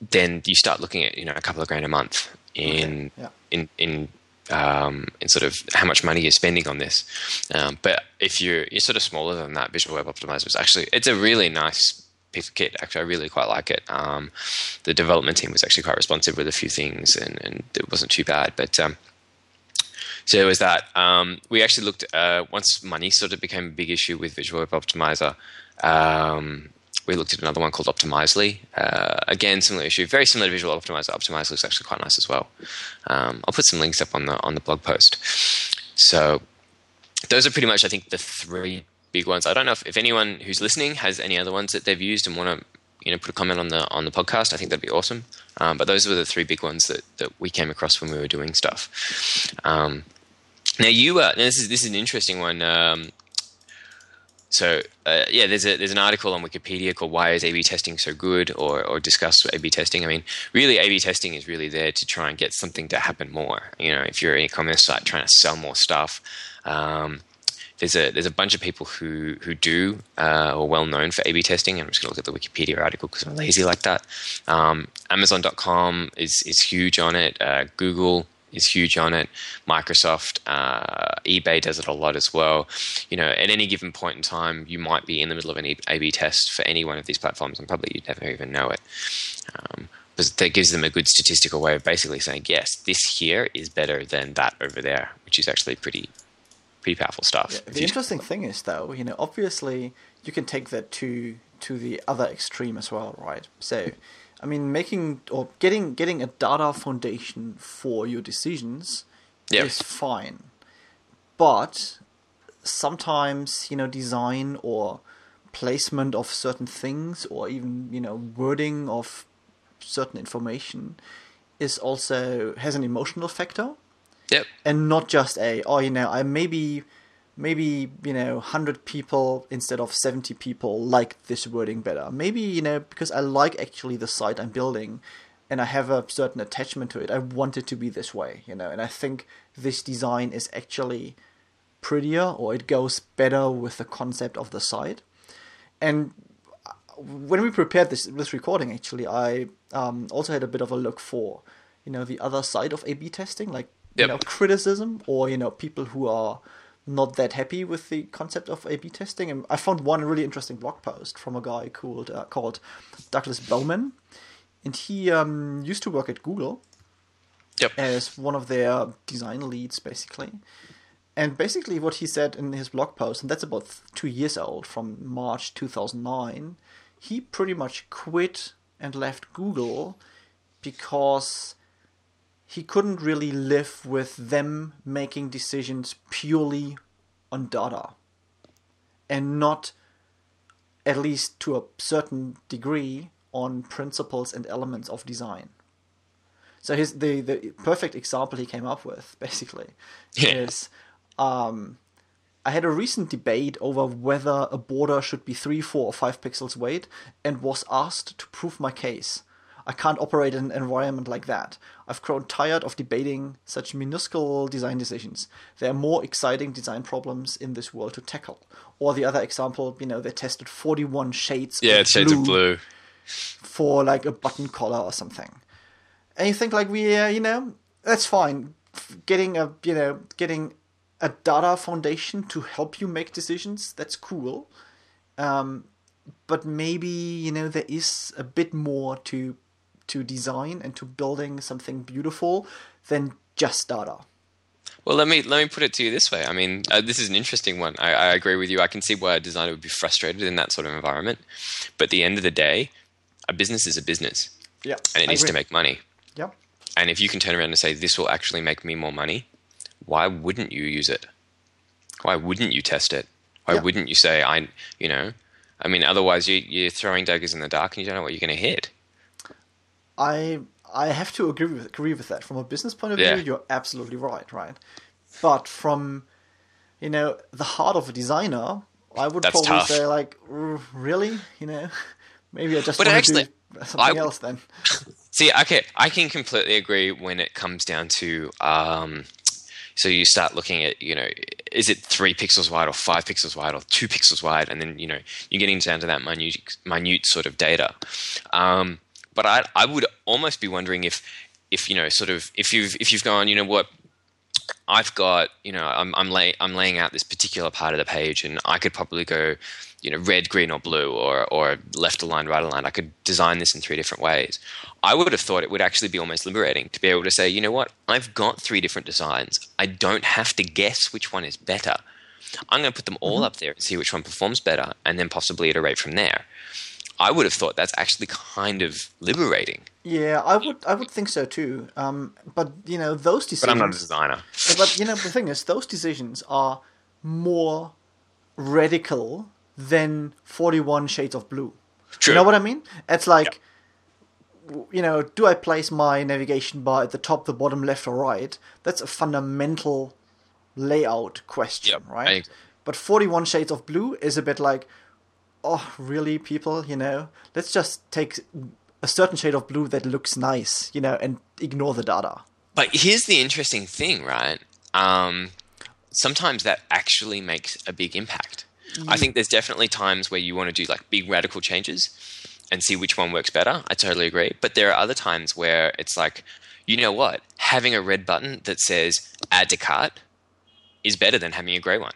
then you start looking at you know a couple of grand a month in okay. yeah. in in um, in sort of how much money you're spending on this. Um, but if you're you're sort of smaller than that, Visual Web Optimizer is actually it's a really nice piece of kit. Actually, I really quite like it. Um, the development team was actually quite responsive with a few things, and, and it wasn't too bad. But um, so there was that. Um, we actually looked uh, once money sort of became a big issue with Visual Web Optimizer. We looked at another one called Optimizely. Uh, again, similar issue, very similar to Visual Optimizer. Optimizely is actually quite nice as well. Um, I'll put some links up on the on the blog post. So those are pretty much, I think, the three big ones. I don't know if, if anyone who's listening has any other ones that they've used and want to you know put a comment on the on the podcast. I think that'd be awesome. Um, but those were the three big ones that that we came across when we were doing stuff. Um, now you uh, this is this is an interesting one. Um, so uh, yeah, there's a there's an article on Wikipedia called "Why is A/B testing so good?" or or discuss A/B testing. I mean, really, A/B testing is really there to try and get something to happen more. You know, if you're an e-commerce site trying to sell more stuff, um, there's a there's a bunch of people who who do uh, or well known for A/B testing. I'm just going to look at the Wikipedia article because I'm lazy like that. Um, Amazon.com is is huge on it. Uh, Google is huge on it. Microsoft, uh, eBay does it a lot as well. You know, at any given point in time, you might be in the middle of an A/B test for any one of these platforms, and probably you'd never even know it. Um, but that gives them a good statistical way of basically saying, yes, this here is better than that over there, which is actually pretty, pretty powerful stuff. Yeah, the interesting thing is, though, you know, obviously you can take that to to the other extreme as well, right? So I mean, making or getting getting a data foundation for your decisions Yep. is fine, but sometimes you know design or placement of certain things or even you know wording of certain information is also has an emotional factor Yep. and not just a oh you know I maybe maybe you know 100 people instead of 70 people like this wording better. Maybe you know because I like actually the site I'm building and I have a certain attachment to it. I want it to be this way you know and I think this design is actually prettier or it goes better with the concept of the site. And when we prepared this this recording, actually, I um, also had a bit of a look for you know the other side of A/B testing, like you know criticism or you know people who are not that happy with the concept of A/B testing. And I found one really interesting blog post from a guy called uh, called Douglas Bowman, and he um, used to work at Google Yep. as one of their design leads, basically. And basically, what he said in his blog post, and that's about two years old, from March 2009, he pretty much quit and left Google because he couldn't really live with them making decisions purely on data and not, at least to a certain degree, on principles and elements of design. So his the the perfect example he came up with basically Yeah. is um, I had a recent debate over whether a border should be three, four, or five pixels wide, and was asked to prove my case. I can't operate in an environment like that. I've grown tired of debating such minuscule design decisions. There are more exciting design problems in this world to tackle. Or the other example, you know, they tested 41 shades Yeah, of shades of blue. for like a button collar or something. And you think like we, uh, you know, that's fine. F- Getting a, you know, getting a data foundation to help you make decisions, that's cool. Um, but maybe you know there is a bit more to to design and to building something beautiful than just data. Well, let me let me put it to you this way. I mean, uh, this is an interesting one. I, I agree with you. I can see why a designer would be frustrated in that sort of environment. But at the end of the day, a business is a business, Yeah, and it I needs to make money. Yeah, And if you can turn around and say this will actually make me more money, why wouldn't you use it? Why wouldn't you test it? Why Yeah. wouldn't you say I? You know, I mean, otherwise you, you're throwing daggers in the dark and you don't know what you're going to hit. I I have to agree with agree with that. From a business point of Yeah. view, you're absolutely right, right? But from you know the heart of a designer, I would That's probably tough. say like, really, you know, maybe I just But want actually, to do something I else then. See, okay, I can completely agree when it comes down to. Um, so you start looking at, you know, is it three pixels wide or five pixels wide or two pixels wide, and then you know you're getting down to that minute, minute sort of data. Um, but I, I would almost be wondering if, if you know, sort of, if you've if you've gone, you know what, I've got, you know, I'm I'm, lay, I'm laying out this particular part of the page, and I could probably go, you know, red, green, or blue, or or left aligned, right aligned. I could design this in three different ways. I would have thought it would actually be almost liberating to be able to say, you know what, I've got three different designs. I don't have to guess which one is better. I'm going to put them all mm-hmm. up there and see which one performs better, and then possibly iterate from there. I would have thought that's actually kind of liberating, Yeah, I would I would think so too. Um, but you know those decisions. but I'm not a designer. But you know the thing is, those decisions are more radical than Forty One Shades of Blue. True. You know what I mean? It's like, w you know, do I place my navigation bar at the top, the bottom, left, or right? That's a fundamental layout question, Yep, right? But Forty One Shades of Blue is a bit like, oh, really, people? You know, let's just take a certain shade of blue that looks nice, you know, and ignore the data. But here's the interesting thing, right? Um, sometimes that actually makes a big impact. I think there's definitely times where you want to do like big radical changes and see which one works better. I totally agree. But there are other times where it's like, you know what? Having a red button that says add to cart is better than having a grey one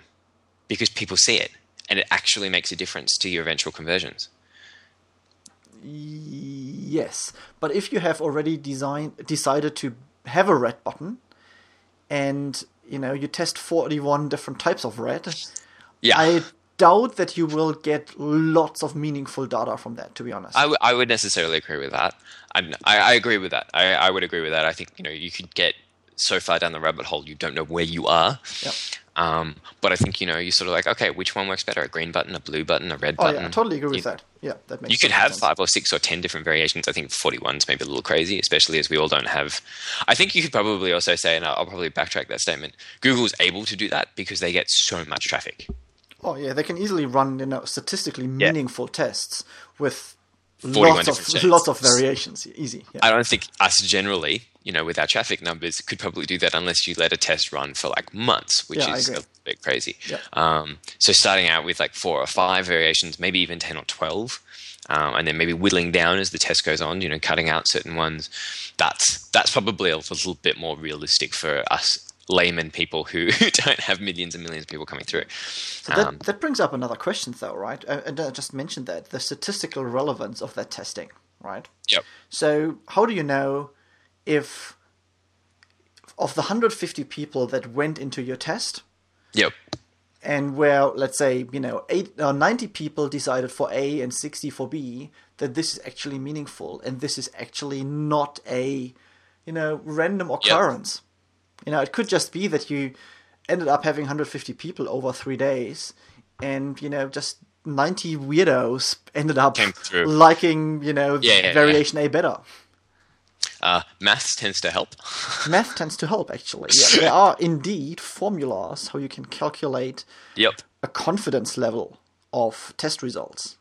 because people see it and it actually makes a difference to your eventual conversions. Yes, but if you have already designed decided to have a red button, and you know you test forty one different types of red, Yeah. I doubt that you will get lots of meaningful data from that. To be honest, I, w- I would necessarily agree with that. I, I agree with that. I, I would agree with that. I think you know you could get so far down the rabbit hole you don't know where you are. Yep. Um, but I think you know you sort of like okay, which one works better? A green button, a blue button, a red oh button. yeah, I totally agree with You- that. Yeah, that makes. You could have sense. five or six or ten different variations. I think 41 is maybe a little crazy, especially as we all don't have. I think you could probably also say, and I'll probably backtrack that statement. Google's able to do that because they get so much traffic. Oh yeah, they can easily run you know statistically meaningful tests with lots of shades. lots of variations. Easy. Yeah. I don't think us generally, you know, with our traffic numbers, could probably do that unless you let a test run for like months, which Yeah, is a bit crazy. Yeah. Um, so starting out with like four or five variations, maybe even ten or twelve, um, and then maybe whittling down as the test goes on. You know, cutting out certain ones. That's that's probably a little bit more realistic for us layman people who don't have millions and millions of people coming through. So that, Um, that brings up another question, though, right? Uh, And I just mentioned that the statistical relevance of that testing, right? Yep. So how do you know if of the 150 people that went into your test Yep. and where let's say you know eight or 90 people decided for A and 60 for B that this is actually meaningful and this is actually not a you know random occurrence you know it could just be that you ended up having 150 people over 3 days and you know just 90 weirdos ended up liking you know Yeah, yeah, yeah. variation A better Uh, maths tends to help. math tends to help actually yeah, there are indeed formulas how you can calculate yep. a confidence level of test results.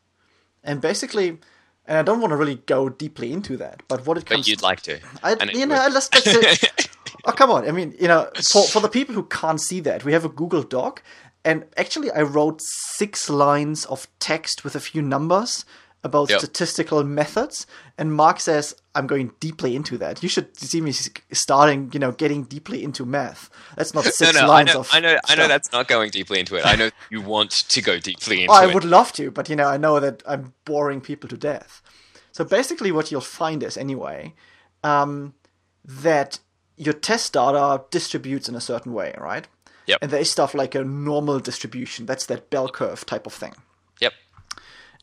And basically, and I don't want to really go deeply into that, but what it comes But you'd like to. I, you know, would. let's, let's say, oh, come on. I mean, you know, for, for the people who can't see that, we have a Google Doc, and actually, I wrote six lines of text with a few numbers about Yep. statistical methods. And Mark says, I'm going deeply into that. You should see me starting, you know, getting deeply into math. That's not No, six no, I lines know, of. I know, I know that's not going deeply into it. I know you want to go deeply into Oh, I it. would love to, but you know, I know that I'm boring people to death. So basically, what you'll find is anyway um, that your test data distributes in a certain way, right? Yep. And there is stuff like a normal distribution. That's that bell curve type of thing. Yep.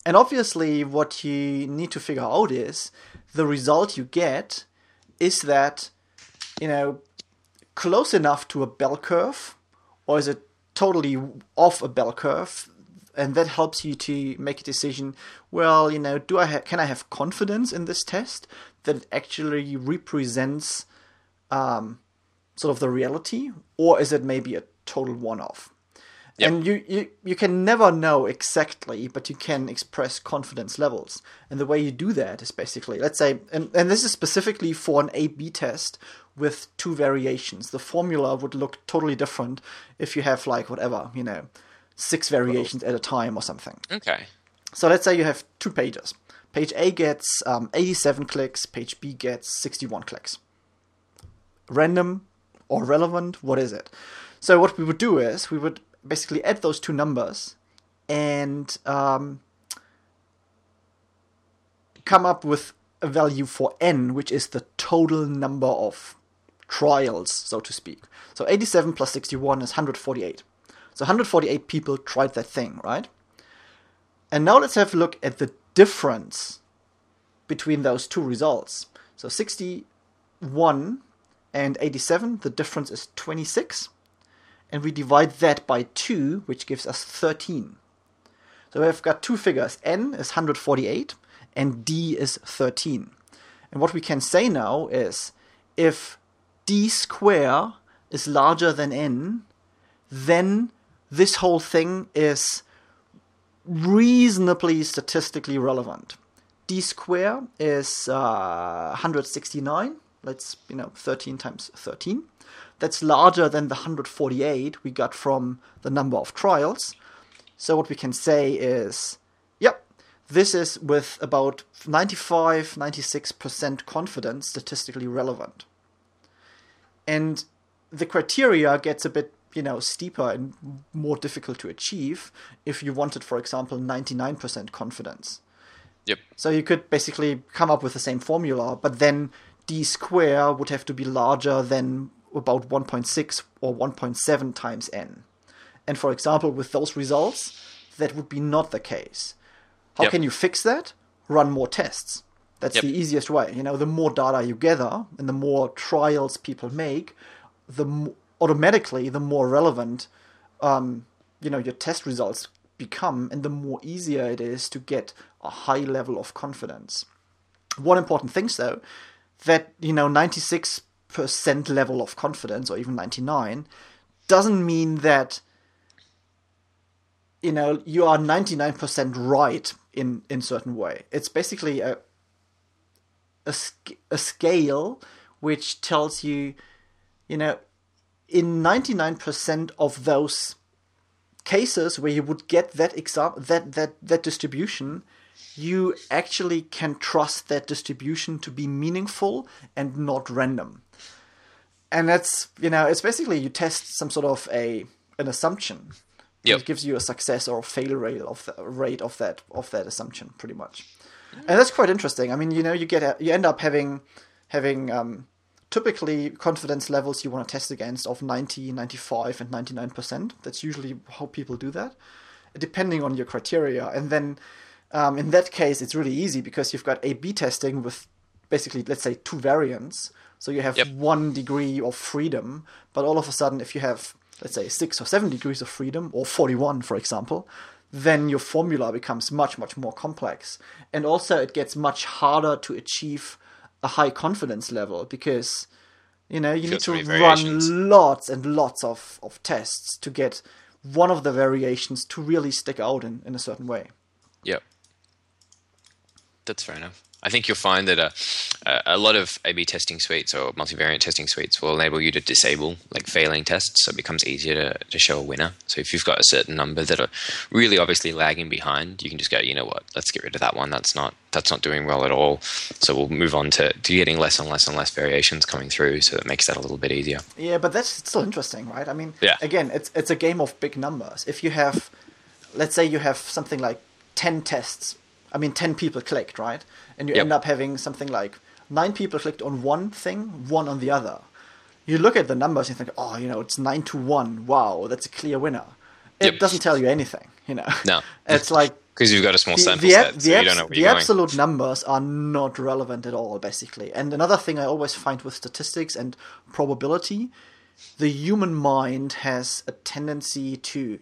And obviously, what you need to figure out is the result you get is that, you know, close enough to a bell curve, or is it totally off a bell curve? And that helps you to make a decision. Well, you know, do I ha- can I have confidence in this test that it actually represents um, sort of the reality, or is it maybe a total one-off? And you, you, you can never know exactly, but you can express confidence levels. And the way you do that is basically, let's say, and, and this is specifically for an A B test with two variations. The formula would look totally different if you have, like, whatever, you know, six variations at a time or something. Okay. So let's say you have two pages. Page A gets um, 87 clicks, page B gets 61 clicks. Random or relevant, what is it? So what we would do is we would basically add those two numbers and um, come up with a value for n, which is the total number of trials, so to speak. So 87 plus 61 is 148. So 148 people tried that thing, right? And now let's have a look at the difference between those two results. So 61 and 87, the difference is 26. And we divide that by 2, which gives us 13. So we've got two figures. N is 148 and D is 13. And what we can say now is if D square is larger than N, then this whole thing is reasonably statistically relevant. D square is uh, 169. Let's, you know, 13 times 13. That's larger than the 148 we got from the number of trials. So what we can say is, yep, this is with about 95, 96% confidence statistically relevant. and the criteria gets a bit you know steeper and more difficult to achieve if you wanted for example 99% confidence Yep. so you could basically come up with the same formula but then d square would have to be larger than about 1.6 or 1.7 times n. And for example with those results that would be not the case. How Yep. can you fix that? Run more tests. That's Yep. the easiest way. You know the more data you gather and the more trials people make the m- automatically the more relevant um, you know your test results become and the more easier it is to get a high level of confidence. One important thing though that you know 96% level of confidence or even 99 doesn't mean that you know you are 99% right in in certain way. It's basically a a, a scale which tells you you know in 99% of those cases where you would get that exam- that that that distribution you actually can trust that distribution to be meaningful and not random and that's you know it's basically you test some sort of a an assumption. Yep. it gives you a success or a fail rate of the rate of that of that assumption pretty much. And that's quite interesting. I mean you know you get a, you end up having having um, typically confidence levels you want to test against of 90 95 and 99% that's usually how people do that depending on your criteria. And then um, in that case it's really easy because you've got a b testing with basically let's say two variants so you have Yep. one degree of freedom but all of a sudden if you have let's say six or seven degrees of freedom or 41 for example then your formula becomes much much more complex and also it gets much harder to achieve a high confidence level because you know you need to run lots and lots of, of tests to get one of the variations to really stick out in, in a certain way Yep. That's fair enough. I think you'll find that a, a lot of A/B testing suites or multivariate testing suites will enable you to disable like failing tests, so it becomes easier to, to show a winner. So if you've got a certain number that are really obviously lagging behind, you can just go, you know what, let's get rid of that one. That's not that's not doing well at all. So we'll move on to, to getting less and less and less variations coming through. So it makes that a little bit easier. Yeah, but that's still interesting, right? I mean, Yeah. again, it's it's a game of big numbers. If you have, let's say, you have something like ten tests. I mean, ten people clicked, right? And you Yep. end up having something like nine people clicked on one thing, one on the other. You look at the numbers and you think, oh, you know, it's nine to one. Wow, that's a clear winner. It Yep. doesn't tell you anything, you know. No. it's like Because you've got a small the, sample the, set, so the, you abs- don't know where the absolute numbers are not relevant at all, basically. And another thing I always find with statistics and probability, the human mind has a tendency to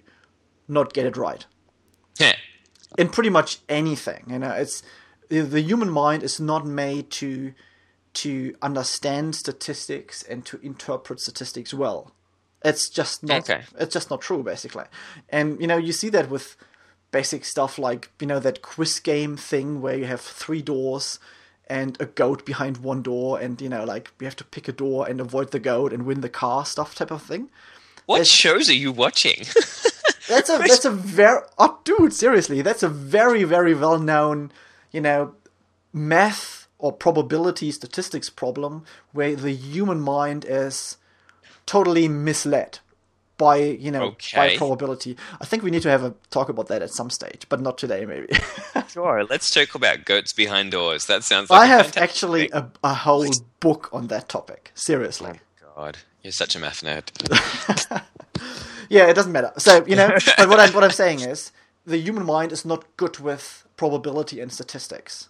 not get it right Yeah. in pretty much anything. You know, it's the, the human mind is not made to to understand statistics and to interpret statistics well. It's just not. Okay. It's just not true, basically. And you know, you see that with basic stuff like you know that quiz game thing where you have three doors and a goat behind one door, and you know, like you have to pick a door and avoid the goat and win the car stuff type of thing. What shows are you watching? That's a that's a very oh dude seriously that's a very very well known you know math or probability statistics problem where the human mind is totally misled by you know by probability. I think we need to have a talk about that at some stage, but not today maybe. sure. Let's talk about goats behind doors. That sounds like I have actually a, a whole book on that topic. Seriously. Oh, God, you're such a math nerd. Yeah, it doesn't matter. So you know, but what I'm what I'm saying is the human mind is not good with probability and statistics,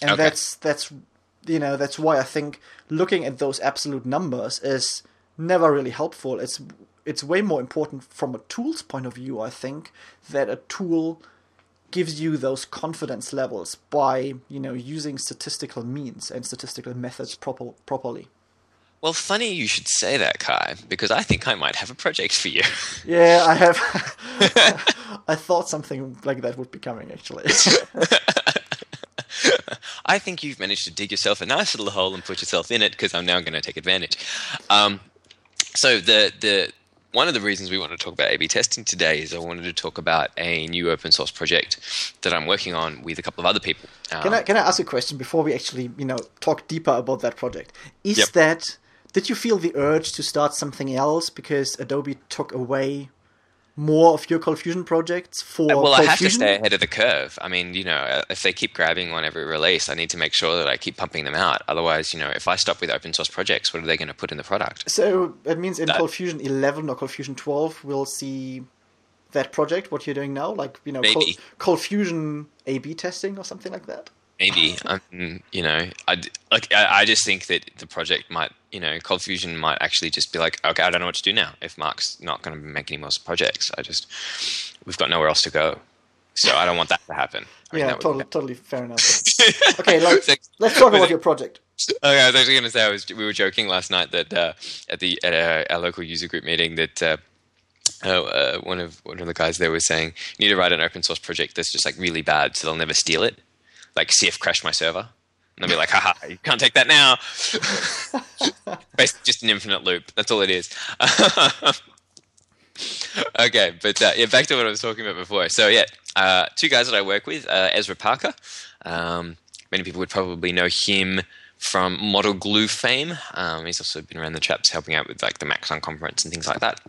and Okay. that's that's you know that's why I think looking at those absolute numbers is never really helpful. It's it's way more important from a tool's point of view. I think that a tool gives you those confidence levels by you know using statistical means and statistical methods proper, properly. Well, funny you should say that, Kai, because I think I might have a project for you. Yeah, I have. I thought something like that would be coming actually. I think you've managed to dig yourself a nice little hole and put yourself in it because I'm now going to take advantage. Um, so the the one of the reasons we want to talk about A/B testing today is I wanted to talk about a new open source project that I'm working on with a couple of other people. Um, Can I can I ask a question before we actually you know talk deeper about that project? Is Yep. that did you feel the urge to start something else because Adobe took away more of your ColdFusion projects for well, Cold I have Fusion? to stay ahead of the curve. I mean, you know, uh, if they keep grabbing on every release, I need to make sure that I keep pumping them out. Otherwise, you know, if I stop with open source projects, what are they going to put in the product? So that means in That- ColdFusion 11 or ColdFusion 12, we'll see that project, what you're doing now, like you know, Cold, ColdFusion A/B testing or something like that. Maybe, um, you know, I like. I, I just think that the project might, you know, ColdFusion might actually just be like, okay, I don't know what to do now. If Mark's not going to make any more projects, I just we've got nowhere else to go. So I don't want that to happen. I mean, yeah, that totally, totally fair enough. okay, let's, let's talk about your project. Okay, I was actually going to say I was, we were joking last night that uh, at the at our, our local user group meeting that uh, uh, uh, one of one of the guys there was saying you need to write an open source project that's just like really bad so they'll never steal it. Like CF crashed my server, and they'll be like, haha, you can't take that now. Basically, just an infinite loop. That's all it is. okay, but uh, yeah, back to what I was talking about before. So yeah, uh, two guys that I work with, uh, Ezra Parker. Um, many people would probably know him from Model Glue fame. Um, he's also been around the traps helping out with like the Maxon conference and things like that.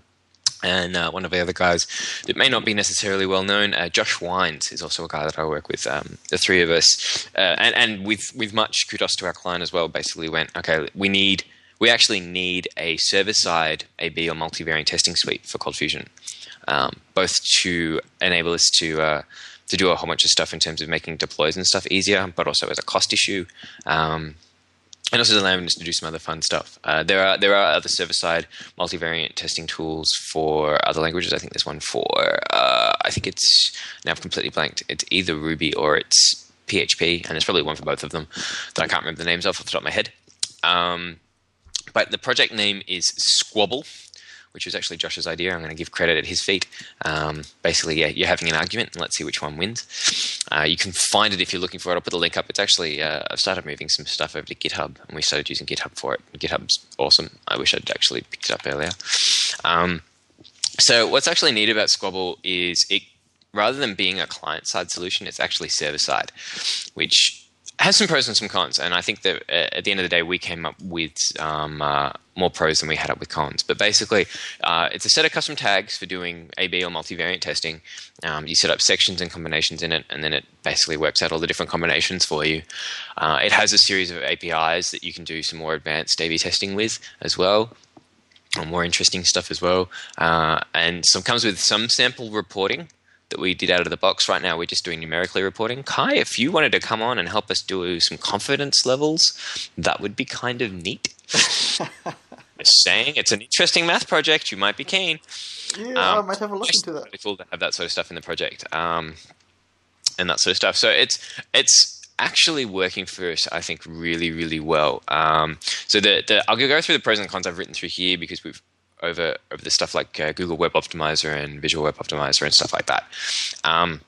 And uh, one of the other guys that may not be necessarily well known, uh, Josh Wines, is also a guy that I work with. Um, the three of us, uh, and, and with with much kudos to our client as well, basically went, okay, we need, we actually need a server side AB or multivariant testing suite for ColdFusion, um, both to enable us to uh, to do a whole bunch of stuff in terms of making deploys and stuff easier, but also as a cost issue. Um, and also allowing us to do some other fun stuff. Uh, there are there are other server side multivariant testing tools for other languages. I think there's one for uh, I think it's now I've completely blanked. It's either Ruby or it's PHP, and there's probably one for both of them that I can't remember the names of off the top of my head. Um, but the project name is Squabble, which was actually Josh's idea. I'm going to give credit at his feet. Um, basically, yeah, you're having an argument, and let's see which one wins. Uh, you can find it if you're looking for it. I'll put the link up. It's actually uh, I've started moving some stuff over to GitHub, and we started using GitHub for it. GitHub's awesome. I wish I'd actually picked it up earlier. Um, so what's actually neat about Squabble is it rather than being a client side solution, it's actually server side, which has some pros and some cons. And I think that uh, at the end of the day, we came up with um, uh, more pros than we had up with cons. But basically, uh, it's a set of custom tags for doing AB or multivariant testing. Um, you set up sections and combinations in it, and then it basically works out all the different combinations for you. Uh, it has a series of APIs that you can do some more advanced A/B testing with as well or more interesting stuff as well. Uh, and some comes with some sample reporting that we did out of the box. Right now, we're just doing numerically reporting. Kai, if you wanted to come on and help us do some confidence levels, that would be kind of neat. just saying, it's an interesting math project. You might be keen. Yeah, I Um, might have a look into that. really cool to have that sort of stuff in the project, um, and that sort of stuff. So it's it's actually working for us, I think, really really well. Um, so the, the I'll go through the pros and cons I've written through here because we've over over the stuff like uh, Google Web Optimizer and Visual Web Optimizer and stuff like that. Um,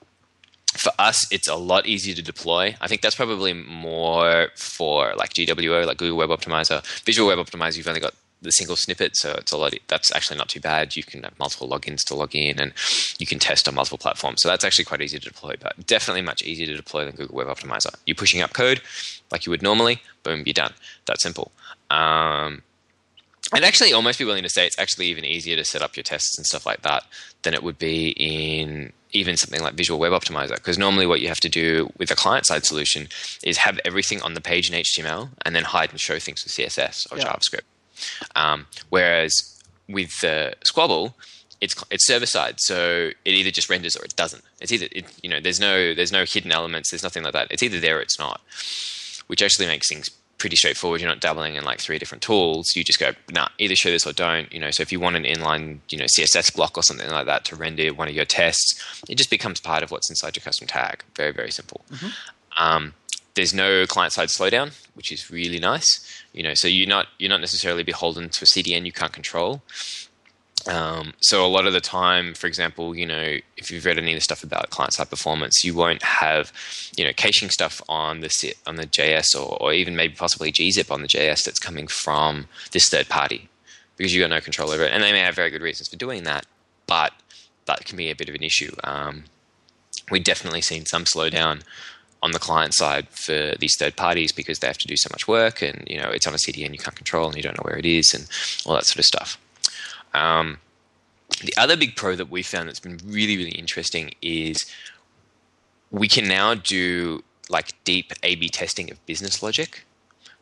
for us, it's a lot easier to deploy. I think that's probably more for like GWO, like Google Web Optimizer. Visual Web Optimizer, you've only got the single snippet, so it's a lot. That's actually not too bad. You can have multiple logins to log in, and you can test on multiple platforms. So that's actually quite easy to deploy, but definitely much easier to deploy than Google Web Optimizer. You're pushing up code like you would normally. Boom, you're done. That's simple. Um, I'd actually almost be willing to say it's actually even easier to set up your tests and stuff like that than it would be in even something like Visual Web Optimizer. Because normally, what you have to do with a client side solution is have everything on the page in HTML and then hide and show things with CSS or Yeah. JavaScript. Um, whereas with the Squabble, it's it's server side, so it either just renders or it doesn't. It's either it, you know there's no there's no hidden elements. There's nothing like that. It's either there or it's not, which actually makes things pretty straightforward. You're not dabbling in like three different tools. You just go, nah, either show this or don't. You know, so if you want an inline, you know, CSS block or something like that to render one of your tests, it just becomes part of what's inside your custom tag. Very, very simple. Um, there's no client-side slowdown, which is really nice. You know, so you're not you're not necessarily beholden to a CDN you can't control. Um, so a lot of the time, for example, you know, if you've read any of the stuff about client-side performance, you won't have, you know, caching stuff on the on the JS or, or even maybe possibly gzip on the JS that's coming from this third party because you've got no control over it. And they may have very good reasons for doing that, but that can be a bit of an issue. Um, we've definitely seen some slowdown on the client side for these third parties because they have to do so much work and you know it's on a CDN you can't control and you don't know where it is and all that sort of stuff. Um, the other big pro that we found that's been really really interesting is we can now do like deep A/B testing of business logic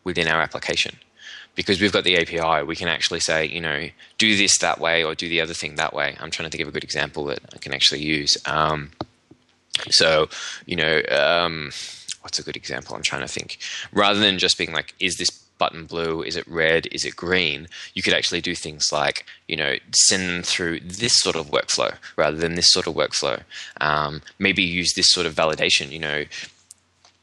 within our application because we've got the API, we can actually say, you know, do this that way or do the other thing that way. I'm trying to think of a good example that I can actually use. Um, so, you know, um, what's a good example? I'm trying to think. Rather than just being like, is this button blue? Is it red? Is it green? You could actually do things like, you know, send them through this sort of workflow rather than this sort of workflow. Um, maybe use this sort of validation, you know,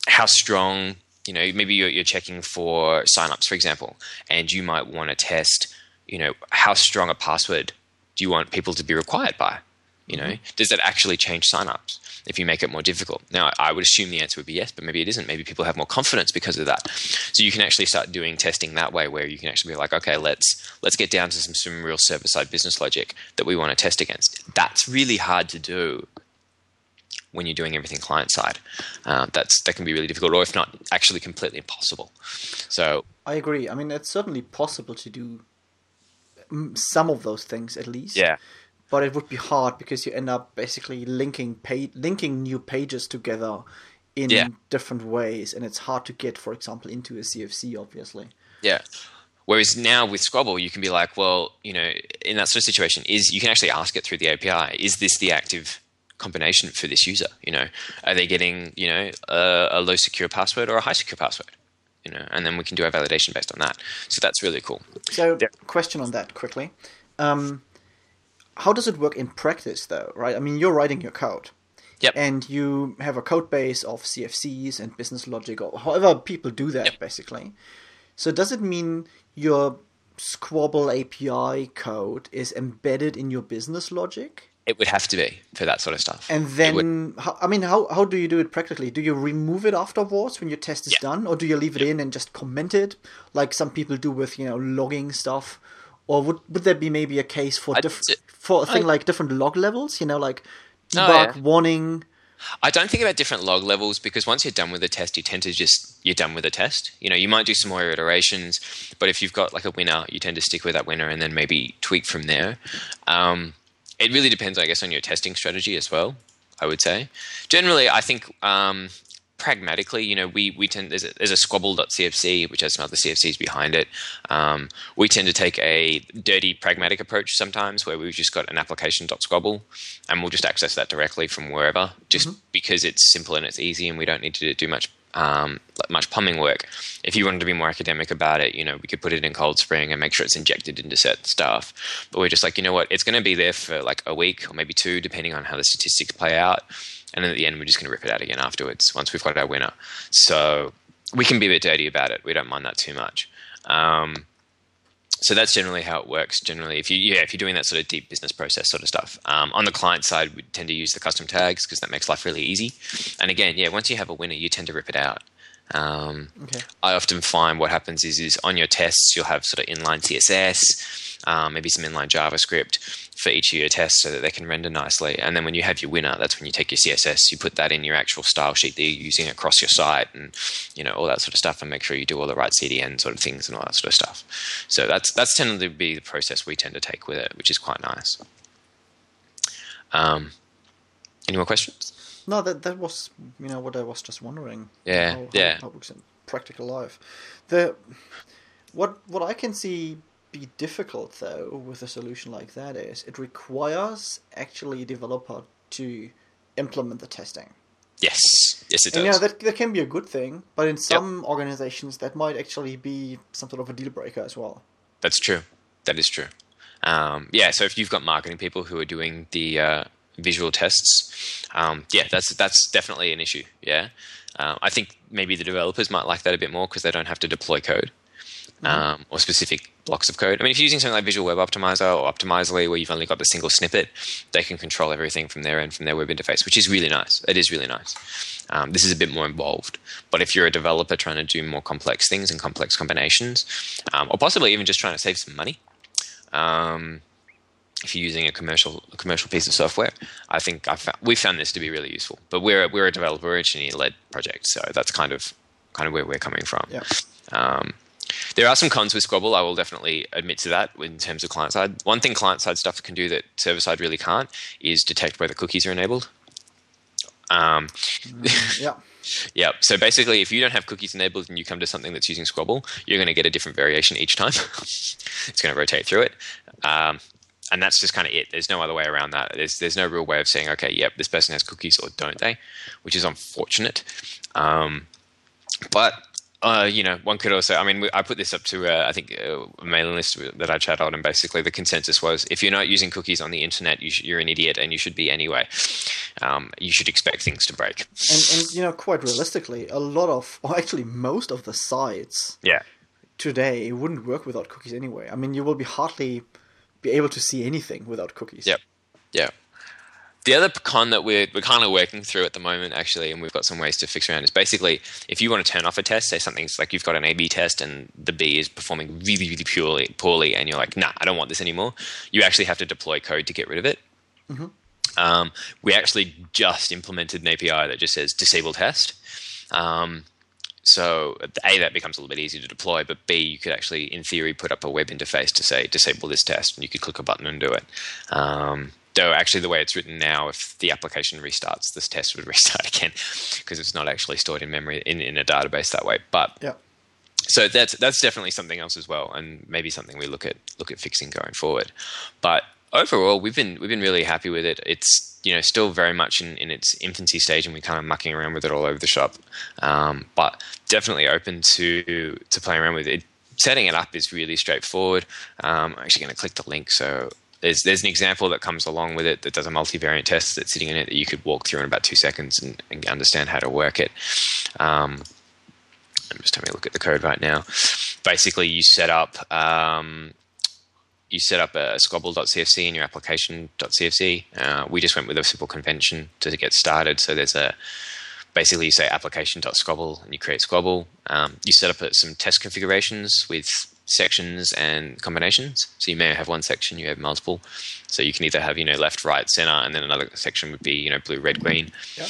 how strong you know maybe you're, you're checking for signups for example and you might want to test you know how strong a password do you want people to be required by you know mm-hmm. does that actually change signups if you make it more difficult now i would assume the answer would be yes but maybe it isn't maybe people have more confidence because of that so you can actually start doing testing that way where you can actually be like okay let's let's get down to some, some real server side business logic that we want to test against that's really hard to do when you're doing everything client side. Uh, that's that can be really difficult, or if not, actually completely impossible. So I agree. I mean, it's certainly possible to do some of those things at least. Yeah. But it would be hard because you end up basically linking pay- linking new pages together in yeah. different ways, and it's hard to get, for example, into a CFC, obviously. Yeah. Whereas now with Squabble, you can be like, well, you know, in that sort of situation, is you can actually ask it through the API, is this the active combination for this user. You know, are they getting you know a, a, low secure password or a high secure password? You know, and then we can do our validation based on that. So that's really cool. So, yeah. question on that quickly. Um, how does it work in practice, though? Right? I mean, you're writing your code. Yep. And you have a code base of CFCs and business logic, or however people do that, yep. basically. So does it mean your Squabble API code is embedded in your business logic? It would have to be for that sort of stuff. And then, how, I mean, how, how do you do it practically? Do you remove it afterwards when your test is yeah. done, or do you leave it in and just comment it, like some people do with you know logging stuff? Or would would there be maybe a case for diff- for a thing I, like different log levels? You know, like debug, oh, yeah. warning. I don't think about different log levels because once you're done with the test, you tend to just you're done with the test. You know, you might do some more iterations, but if you've got like a winner, you tend to stick with that winner and then maybe tweak from there. Um, it really depends, I guess, on your testing strategy as well. I would say. Generally, I think um, pragmatically, you know, we, we tend there's a, there's a squabble.cfc which has some other CFCs behind it. Um, we tend to take a dirty pragmatic approach sometimes, where we've just got an application.squabble, and we'll just access that directly from wherever, just mm-hmm. because it's simple and it's easy, and we don't need to do much um, much plumbing work. If you wanted to be more academic about it, you know, we could put it in ColdSpring and make sure it's injected into certain stuff. But we're just like, you know what, it's going to be there for like a week or maybe two, depending on how the statistics play out. And then at the end, we're just going to rip it out again afterwards once we've got our winner. So we can be a bit dirty about it. We don't mind that too much. Um, so that's generally how it works. Generally, if you yeah, if you're doing that sort of deep business process sort of stuff, um, on the client side, we tend to use the custom tags because that makes life really easy. And again, yeah, once you have a winner, you tend to rip it out. Um, okay. I often find what happens is, is on your tests, you'll have sort of inline CSS, um, maybe some inline JavaScript for each of your tests so that they can render nicely. And then when you have your winner, that's when you take your CSS, you put that in your actual style sheet that you're using across your site and, you know, all that sort of stuff and make sure you do all the right CDN sort of things and all that sort of stuff. So that's, that's tended to be the process we tend to take with it, which is quite nice. Um, any more questions? No, that that was you know what I was just wondering. Yeah, how, yeah. How, how it works in practical life. The what what I can see be difficult though with a solution like that is it requires actually a developer to implement the testing. Yes, yes, it does. And, you know, that, that can be a good thing, but in some yep. organizations, that might actually be some sort of a deal breaker as well. That's true. That is true. Um, yeah, so if you've got marketing people who are doing the uh, visual tests, um, yeah, that's that's definitely an issue. Yeah, uh, I think maybe the developers might like that a bit more because they don't have to deploy code. Mm-hmm. Um, or specific blocks of code. I mean, if you're using something like Visual Web Optimizer or Optimizely, where you've only got the single snippet, they can control everything from their end, from their web interface, which is really nice. It is really nice. Um, this is a bit more involved. But if you're a developer trying to do more complex things and complex combinations, um, or possibly even just trying to save some money, um, if you're using a commercial a commercial piece of software, I think I found, we found this to be really useful. But we're we're a developer engineer led project, so that's kind of kind of where we're coming from. Yeah. Um, there are some cons with Squabble. I will definitely admit to that in terms of client side. One thing client side stuff can do that server side really can't is detect whether cookies are enabled. Um, Yeah. yeah. So basically, if you don't have cookies enabled and you come to something that's using Squabble, you're going to get a different variation each time. it's going to rotate through it. Um, and that's just kind of it. There's no other way around that. There's there's no real way of saying, okay, yep, this person has cookies or don't they, which is unfortunate. Um, but uh, you know, one could also. I mean, I put this up to uh, I think uh, a mailing list that I chat on, and basically the consensus was, if you're not using cookies on the internet, you sh- you're an idiot, and you should be anyway. Um, you should expect things to break. And, and you know, quite realistically, a lot of, or actually most of the sites Yeah. today it wouldn't work without cookies anyway. I mean, you will be hardly be able to see anything without cookies. Yep. Yeah. The other con that we're, we're kind of working through at the moment, actually, and we've got some ways to fix around, is basically if you want to turn off a test, say something's like you've got an A B test and the B is performing really, really purely, poorly, and you're like, nah, I don't want this anymore, you actually have to deploy code to get rid of it. Um, we actually just implemented an API that just says disable test. Um, so a that becomes a little bit easier to deploy, but b you could actually, in theory, put up a web interface to say disable this test, and you could click a button and do it. Um, though actually, the way it's written now, if the application restarts, this test would restart again because it's not actually stored in memory in, in a database that way. But Yeah. so that's that's definitely something else as well, and maybe something we look at look at fixing going forward. But overall, we've been we've been really happy with it. It's you know still very much in, in its infancy stage, and we're kind of mucking around with it all over the shop. Um, but definitely open to to playing around with it. Setting it up is really straightforward. Um, I'm actually going to click the link so. There's, there's an example that comes along with it that does a multivariate test that's sitting in it that you could walk through in about two seconds and, and understand how to work it. Um, I'm just having a look at the code right now. Basically, you set up um, you set up a squabble.cfc in your application.cfc. Uh, we just went with a simple convention to get started. So there's a basically you say application.squabble and you create squabble. Um, you set up uh, some test configurations with sections and combinations. So you may have one section, you have multiple. So you can either have you know left, right, center, and then another section would be you know blue, red, green. Yeah.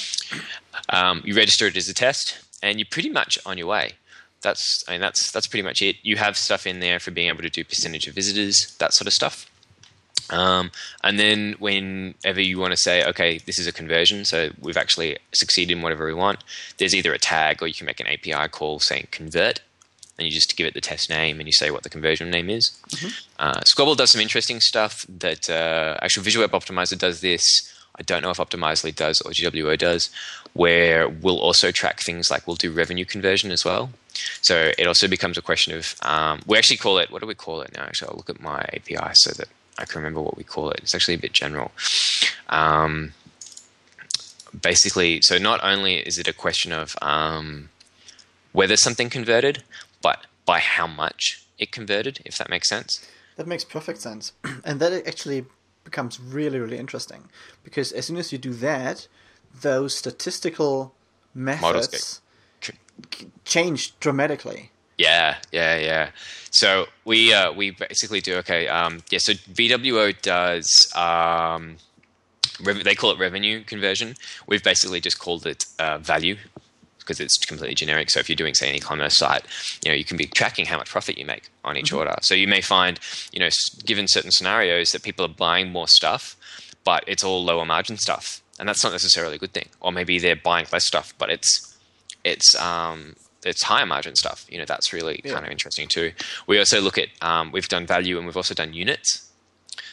Um, you register it as a test, and you're pretty much on your way. That's I mean that's that's pretty much it. You have stuff in there for being able to do percentage of visitors, that sort of stuff. Um, and then whenever you want to say, okay, this is a conversion, so we've actually succeeded in whatever we want, there's either a tag or you can make an API call saying convert, and you just give it the test name and you say what the conversion name is. Uh, Squabble does some interesting stuff that uh, actually Visual Web Optimizer does this. I don't know if Optimizely does or GWO does, where we'll also track things like we'll do revenue conversion as well. So it also becomes a question of um, we actually call it what do we call it now? Actually, I'll look at my API so that I can remember what we call it. It's actually a bit general. Um, basically, so not only is it a question of um, whether something converted, but by how much it converted, if that makes sense. That makes perfect sense. and that actually becomes really, really interesting. Because as soon as you do that, those statistical methods change dramatically. Yeah, yeah, yeah. So we uh, we basically do okay. Um, yeah, so VWO does um, rev- they call it revenue conversion. We've basically just called it uh, value because it's completely generic. So if you're doing say an e-commerce site, you know you can be tracking how much profit you make on each order. So you may find you know given certain scenarios that people are buying more stuff, but it's all lower margin stuff, and that's not necessarily a good thing. Or maybe they're buying less stuff, but it's it's um, it's higher margin stuff. You know, that's really Yeah. kind of interesting too. We also look at um, we've done value and we've also done units.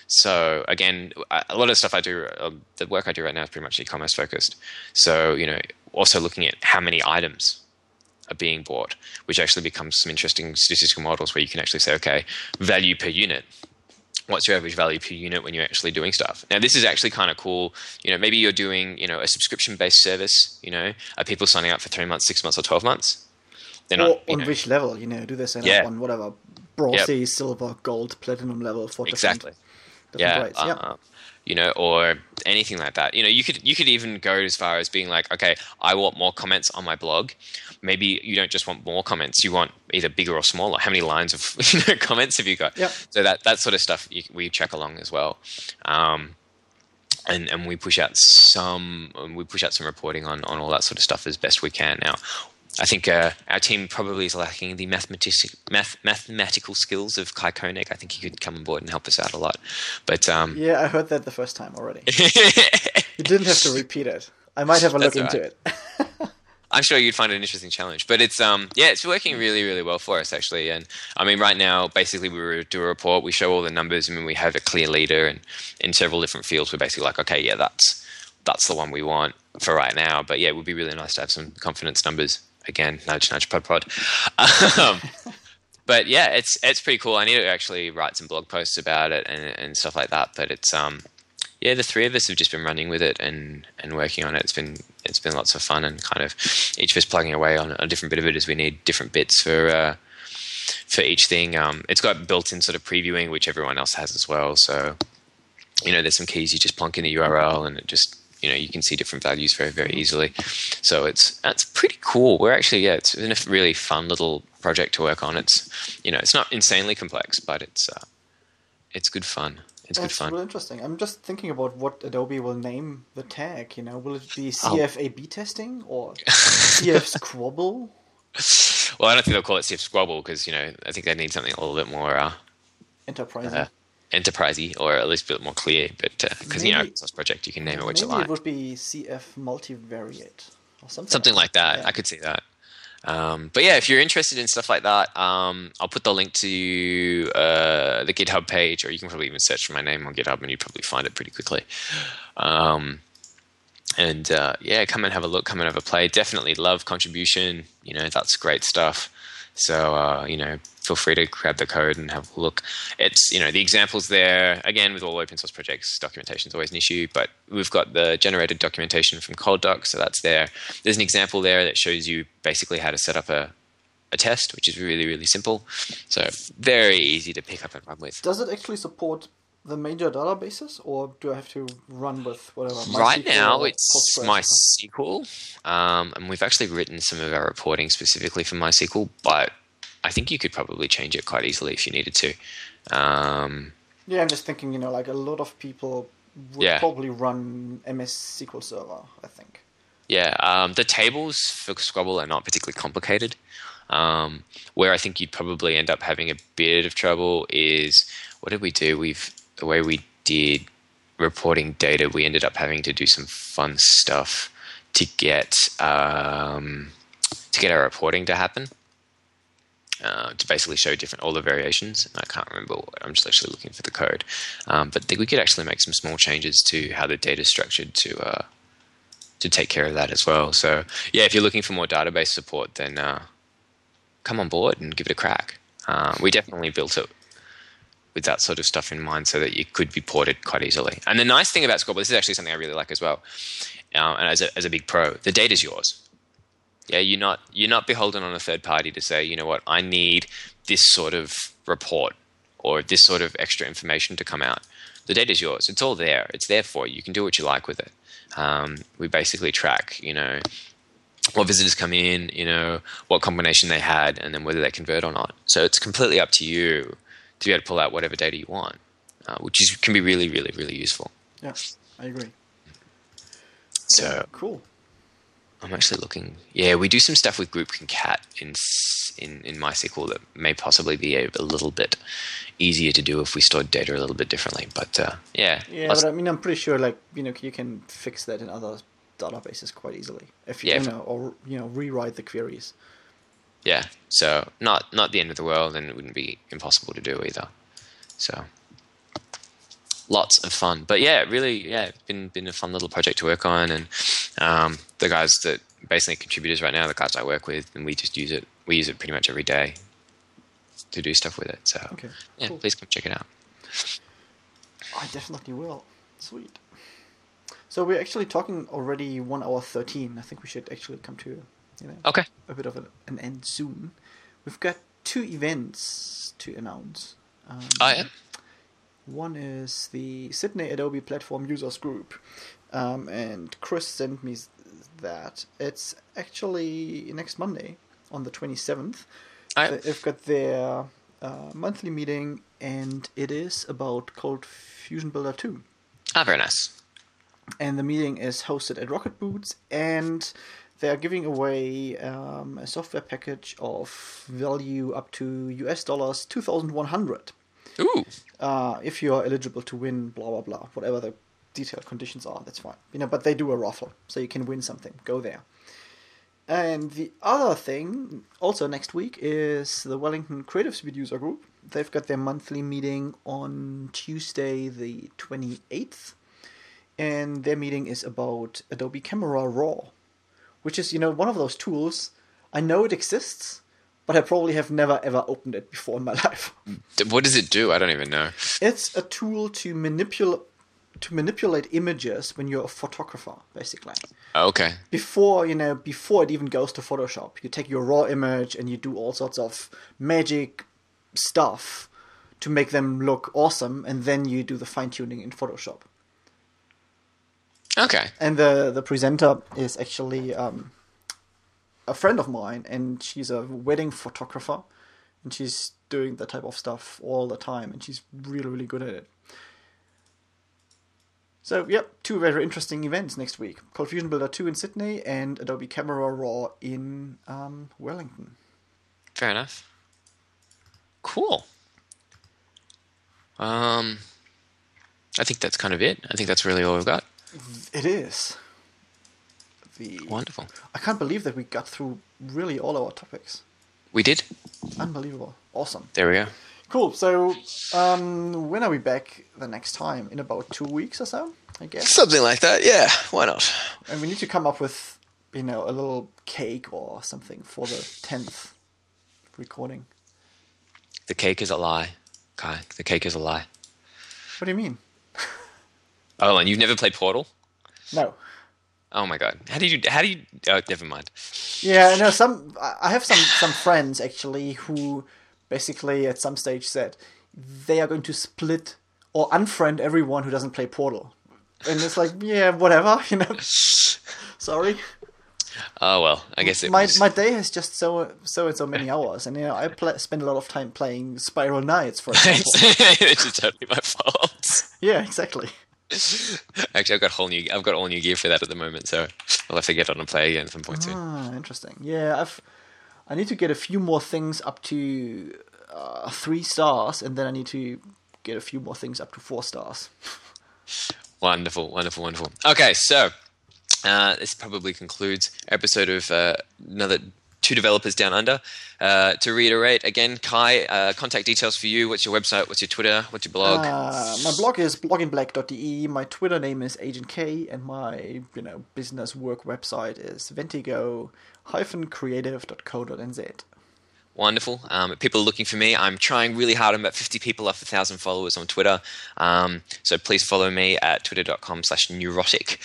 So again, a lot of the stuff I do, uh, the work I do right now is pretty much e-commerce focused. So you know, also looking at how many items are being bought, which actually becomes some interesting statistical models where you can actually say, okay, value per unit. What's your average value per unit when you're actually doing stuff? Now, this is actually kind of cool. You know, maybe you're doing, you know, a subscription-based service. You know, are people signing up for three months, six months, or twelve months? They're or not. on know- which level, you know, do they sign Yeah. up on whatever bronze, silver, gold, platinum level, 40%? Exactly. Doesn't yeah, grades, yeah. uh, you know, or anything like that. You know, you could you could even go as far as being like, okay, I want more comments on my blog. Maybe you don't just want more comments; you want either bigger or smaller. How many lines of you know, comments have you got? Yep. So that that sort of stuff you, we check along as well. Um, and, and we push out some we push out some reporting on, on all that sort of stuff as best we can now I think uh, our team probably is lacking the mathematic, math, mathematical skills of Kai Koenig. I think he could come on board and help us out a lot. But um, Yeah, I heard that the first time already. you didn't have to repeat it. I might have a look That's into all it. I'm sure you'd find it an interesting challenge. But it's um yeah, it's working really really well for us actually. And I mean, right now, basically, we do a report, we show all the numbers, I and we have a clear leader, and in several different fields, we're basically like, okay, yeah, that's that's the one we want for right now. But yeah, it would be really nice to have some confidence numbers again. Nudge, nudge, pod, pod. Um, but yeah, it's it's pretty cool. I need to actually write some blog posts about it and and stuff like that. But it's um yeah, the three of us have just been running with it and, and working on it. It's been it's been lots of fun and kind of each of us plugging away on a different bit of it as we need different bits for uh, for each thing. Um, it's got built-in sort of previewing, which everyone else has as well. So you know, there's some keys you just plunk in a URL and it just you know you can see different values very very easily. So it's that's pretty cool. We're actually yeah, it's been a really fun little project to work on. It's you know it's not insanely complex, but it's uh, it's good fun. It's good That's fun. really interesting. I'm just thinking about what Adobe will name the tag. You know, will it be Oh. Testing or CF Squabble? Well, I don't think they'll call it CF Squabble because you know I think they need something a little bit more uh, Enterprise. uh, enterprisey or at least a bit more clear. But because you know source project, you can name it what you like. it would be CF Multivariate or something. something like that. Yeah. I could see that. Um, but yeah, if you're interested in stuff like that, um, I'll put the link to uh, the GitHub page, or you can probably even search for my name on GitHub, and you'd probably find it pretty quickly. Um, and uh, yeah, come and have a look, come and have a play. Definitely love contribution. You know, that's great stuff. So uh, you know, feel free to grab the code and have a look. It's you know the examples there. Again, with all open source projects, documentation is always an issue, but we've got the generated documentation from ColdDoc, so that's there. There's an example there that shows you basically how to set up a a test, which is really really simple. So very easy to pick up and run with. Does it actually support the major databases, or do I have to run with whatever? right now it's? MySQL, um, and we've actually written some of our reporting specifically for MySQL, but I think you could probably change it quite easily if you needed to. Um, Yeah, I'm just thinking. You know, like a lot of people would Yeah. probably run MS SQL Server. I think. yeah, um, the tables for Squabble are not particularly complicated. Um, where I think you'd probably end up having a bit of trouble is what did we do? We've the way we did reporting data, we ended up having to do some fun stuff to get um, to get our reporting to happen. Uh, to basically show different all the variations. I can't remember. What, I'm just actually looking for the code, um, but we could actually make some small changes to how the data is structured to uh, to take care of that as well. So yeah, if you're looking for more database support, then uh, come on board and give it a crack. Uh, we definitely built it with that sort of stuff in mind, so that it could be ported quite easily. And the nice thing about Squabble, this is actually something I really like as well. Uh, and as a, as a big pro, the data's yours. Yeah, you're not you're not beholden on a third party to say, you know what, I need this sort of report or this sort of extra information to come out. The data is yours. It's all there. It's there for you. You can do what you like with it. Um, we basically track, you know, what visitors come in, you know, what combination they had, and then whether they convert or not. So it's completely up to you to be able to pull out whatever data you want, uh, which is, can be really, really, really useful. Yeah, I agree. So Cool. I'm actually looking. Yeah, we do some stuff with group concat in in in MySQL that may possibly be a, a little bit easier to do if we stored data a little bit differently. But uh, yeah, Yeah, but I mean, I'm pretty sure, like you know, you can fix that in other databases quite easily if you, Yeah, you know, or you know, rewrite the queries. yeah. So not not the end of the world, and it wouldn't be impossible to do either. So lots of fun. But yeah, really, yeah, been been a fun little project to work on, and um, the guys that basically contributors right now, the guys I work with, and we just use it. We use it pretty much every day to do stuff with it. So Okay, yeah, cool. please come check it out. I definitely will. Sweet. So we're actually talking already one hour thirteen. I think we should actually come to you know Okay. a bit of a, an end soon. We've got two events to announce. Um, Oh yeah. One is the Sydney Adobe Platform Users Group, um, and Chris sent me that. It's actually next Monday on the 27th. I- They've got their uh, monthly meeting, and it is about ColdFusion Builder 2 Ah, very nice. and the meeting is hosted at RocketBoots, and they are giving away um, a software package of value up to US dollars two thousand one hundred. Ooh, Uh, if you are eligible to win, blah blah blah, whatever the detailed conditions are, that's fine. You know, but they do a raffle, so you can win something. Go there. And the other thing, also next week, is the Wellington Creative Suite user group. They've got their monthly meeting on Tuesday, the 28th. And their meeting is about Adobe Camera Raw, which is, you know, one of those tools. I know it exists, but I probably have never ever opened it before in my life. What does it do? I don't even know. It's a tool to manipulate to manipulate images when you're a photographer, basically. Okay. Before you know, before it even goes to Photoshop, you take your raw image and you do all sorts of magic stuff to make them look awesome, and then you do the fine tuning in Photoshop. Okay. And the the presenter is actually um, a friend of mine, and she's a wedding photographer, and she's doing that type of stuff all the time, and she's really really good at it. So, yep, two very interesting events next week: ColdFusion Builder two in Sydney and Adobe Camera Raw in um, Wellington. Fair enough. Cool. Um, I think that's kind of it. I think that's really all we've got. It is. The Wonderful. I can't believe that we got through really all our topics. We did. Unbelievable, awesome. There we go. Cool. So, um, when are we back the next time? In about two weeks or so, I guess. Something like that. Yeah. Why not? And we need to come up with, you know, a little cake or something for the tenth recording. The cake is a lie, Kai. The cake is a lie. What do you mean? Oh, and you've never played Portal? No. Oh my god. How do you? How do you? Oh, never mind. Yeah, no. Some I I have some some friends actually who basically at some stage said they are going to split or unfriend everyone who doesn't play Portal, and it's like, yeah, whatever, you know. Sorry. Oh well. I guess it my was. my day has just so so and so many hours, and you know I pla spend a lot of time playing Spiral Knights, for example. it's just totally my fault. yeah, exactly. Actually, I've got whole new. I've got all new gear for that at the moment, so I'll have to get on and play again at some point soon. Ah, interesting. Yeah, I've I need to get a few more things up to uh, three stars, and then I need to get a few more things up to four stars. Wonderful, wonderful, wonderful. Okay, so uh, this probably concludes episode of uh, another two developers down under. Uh, to reiterate again, Kai, uh, contact details for you. What's your website? What's your Twitter? What's your blog? Uh, my blog is bloginblack.de. My Twitter name is Agent K, and my you know business work website is ventego-creative.co.nz. Wonderful. Um, people are looking for me, I'm trying really hard. I'm about 50 people off 1,000 followers on Twitter. Um, so please follow me at twitter.com slash neurotic.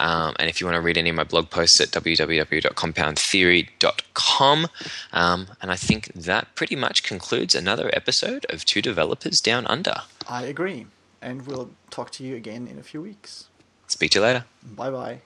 Um, and if you want to read any of my blog posts at www.compoundtheory.com. Um, and I think that pretty much concludes another episode of Two Developers Down Under. I agree, and we'll talk to you again in a few weeks. Speak to you later. Bye bye.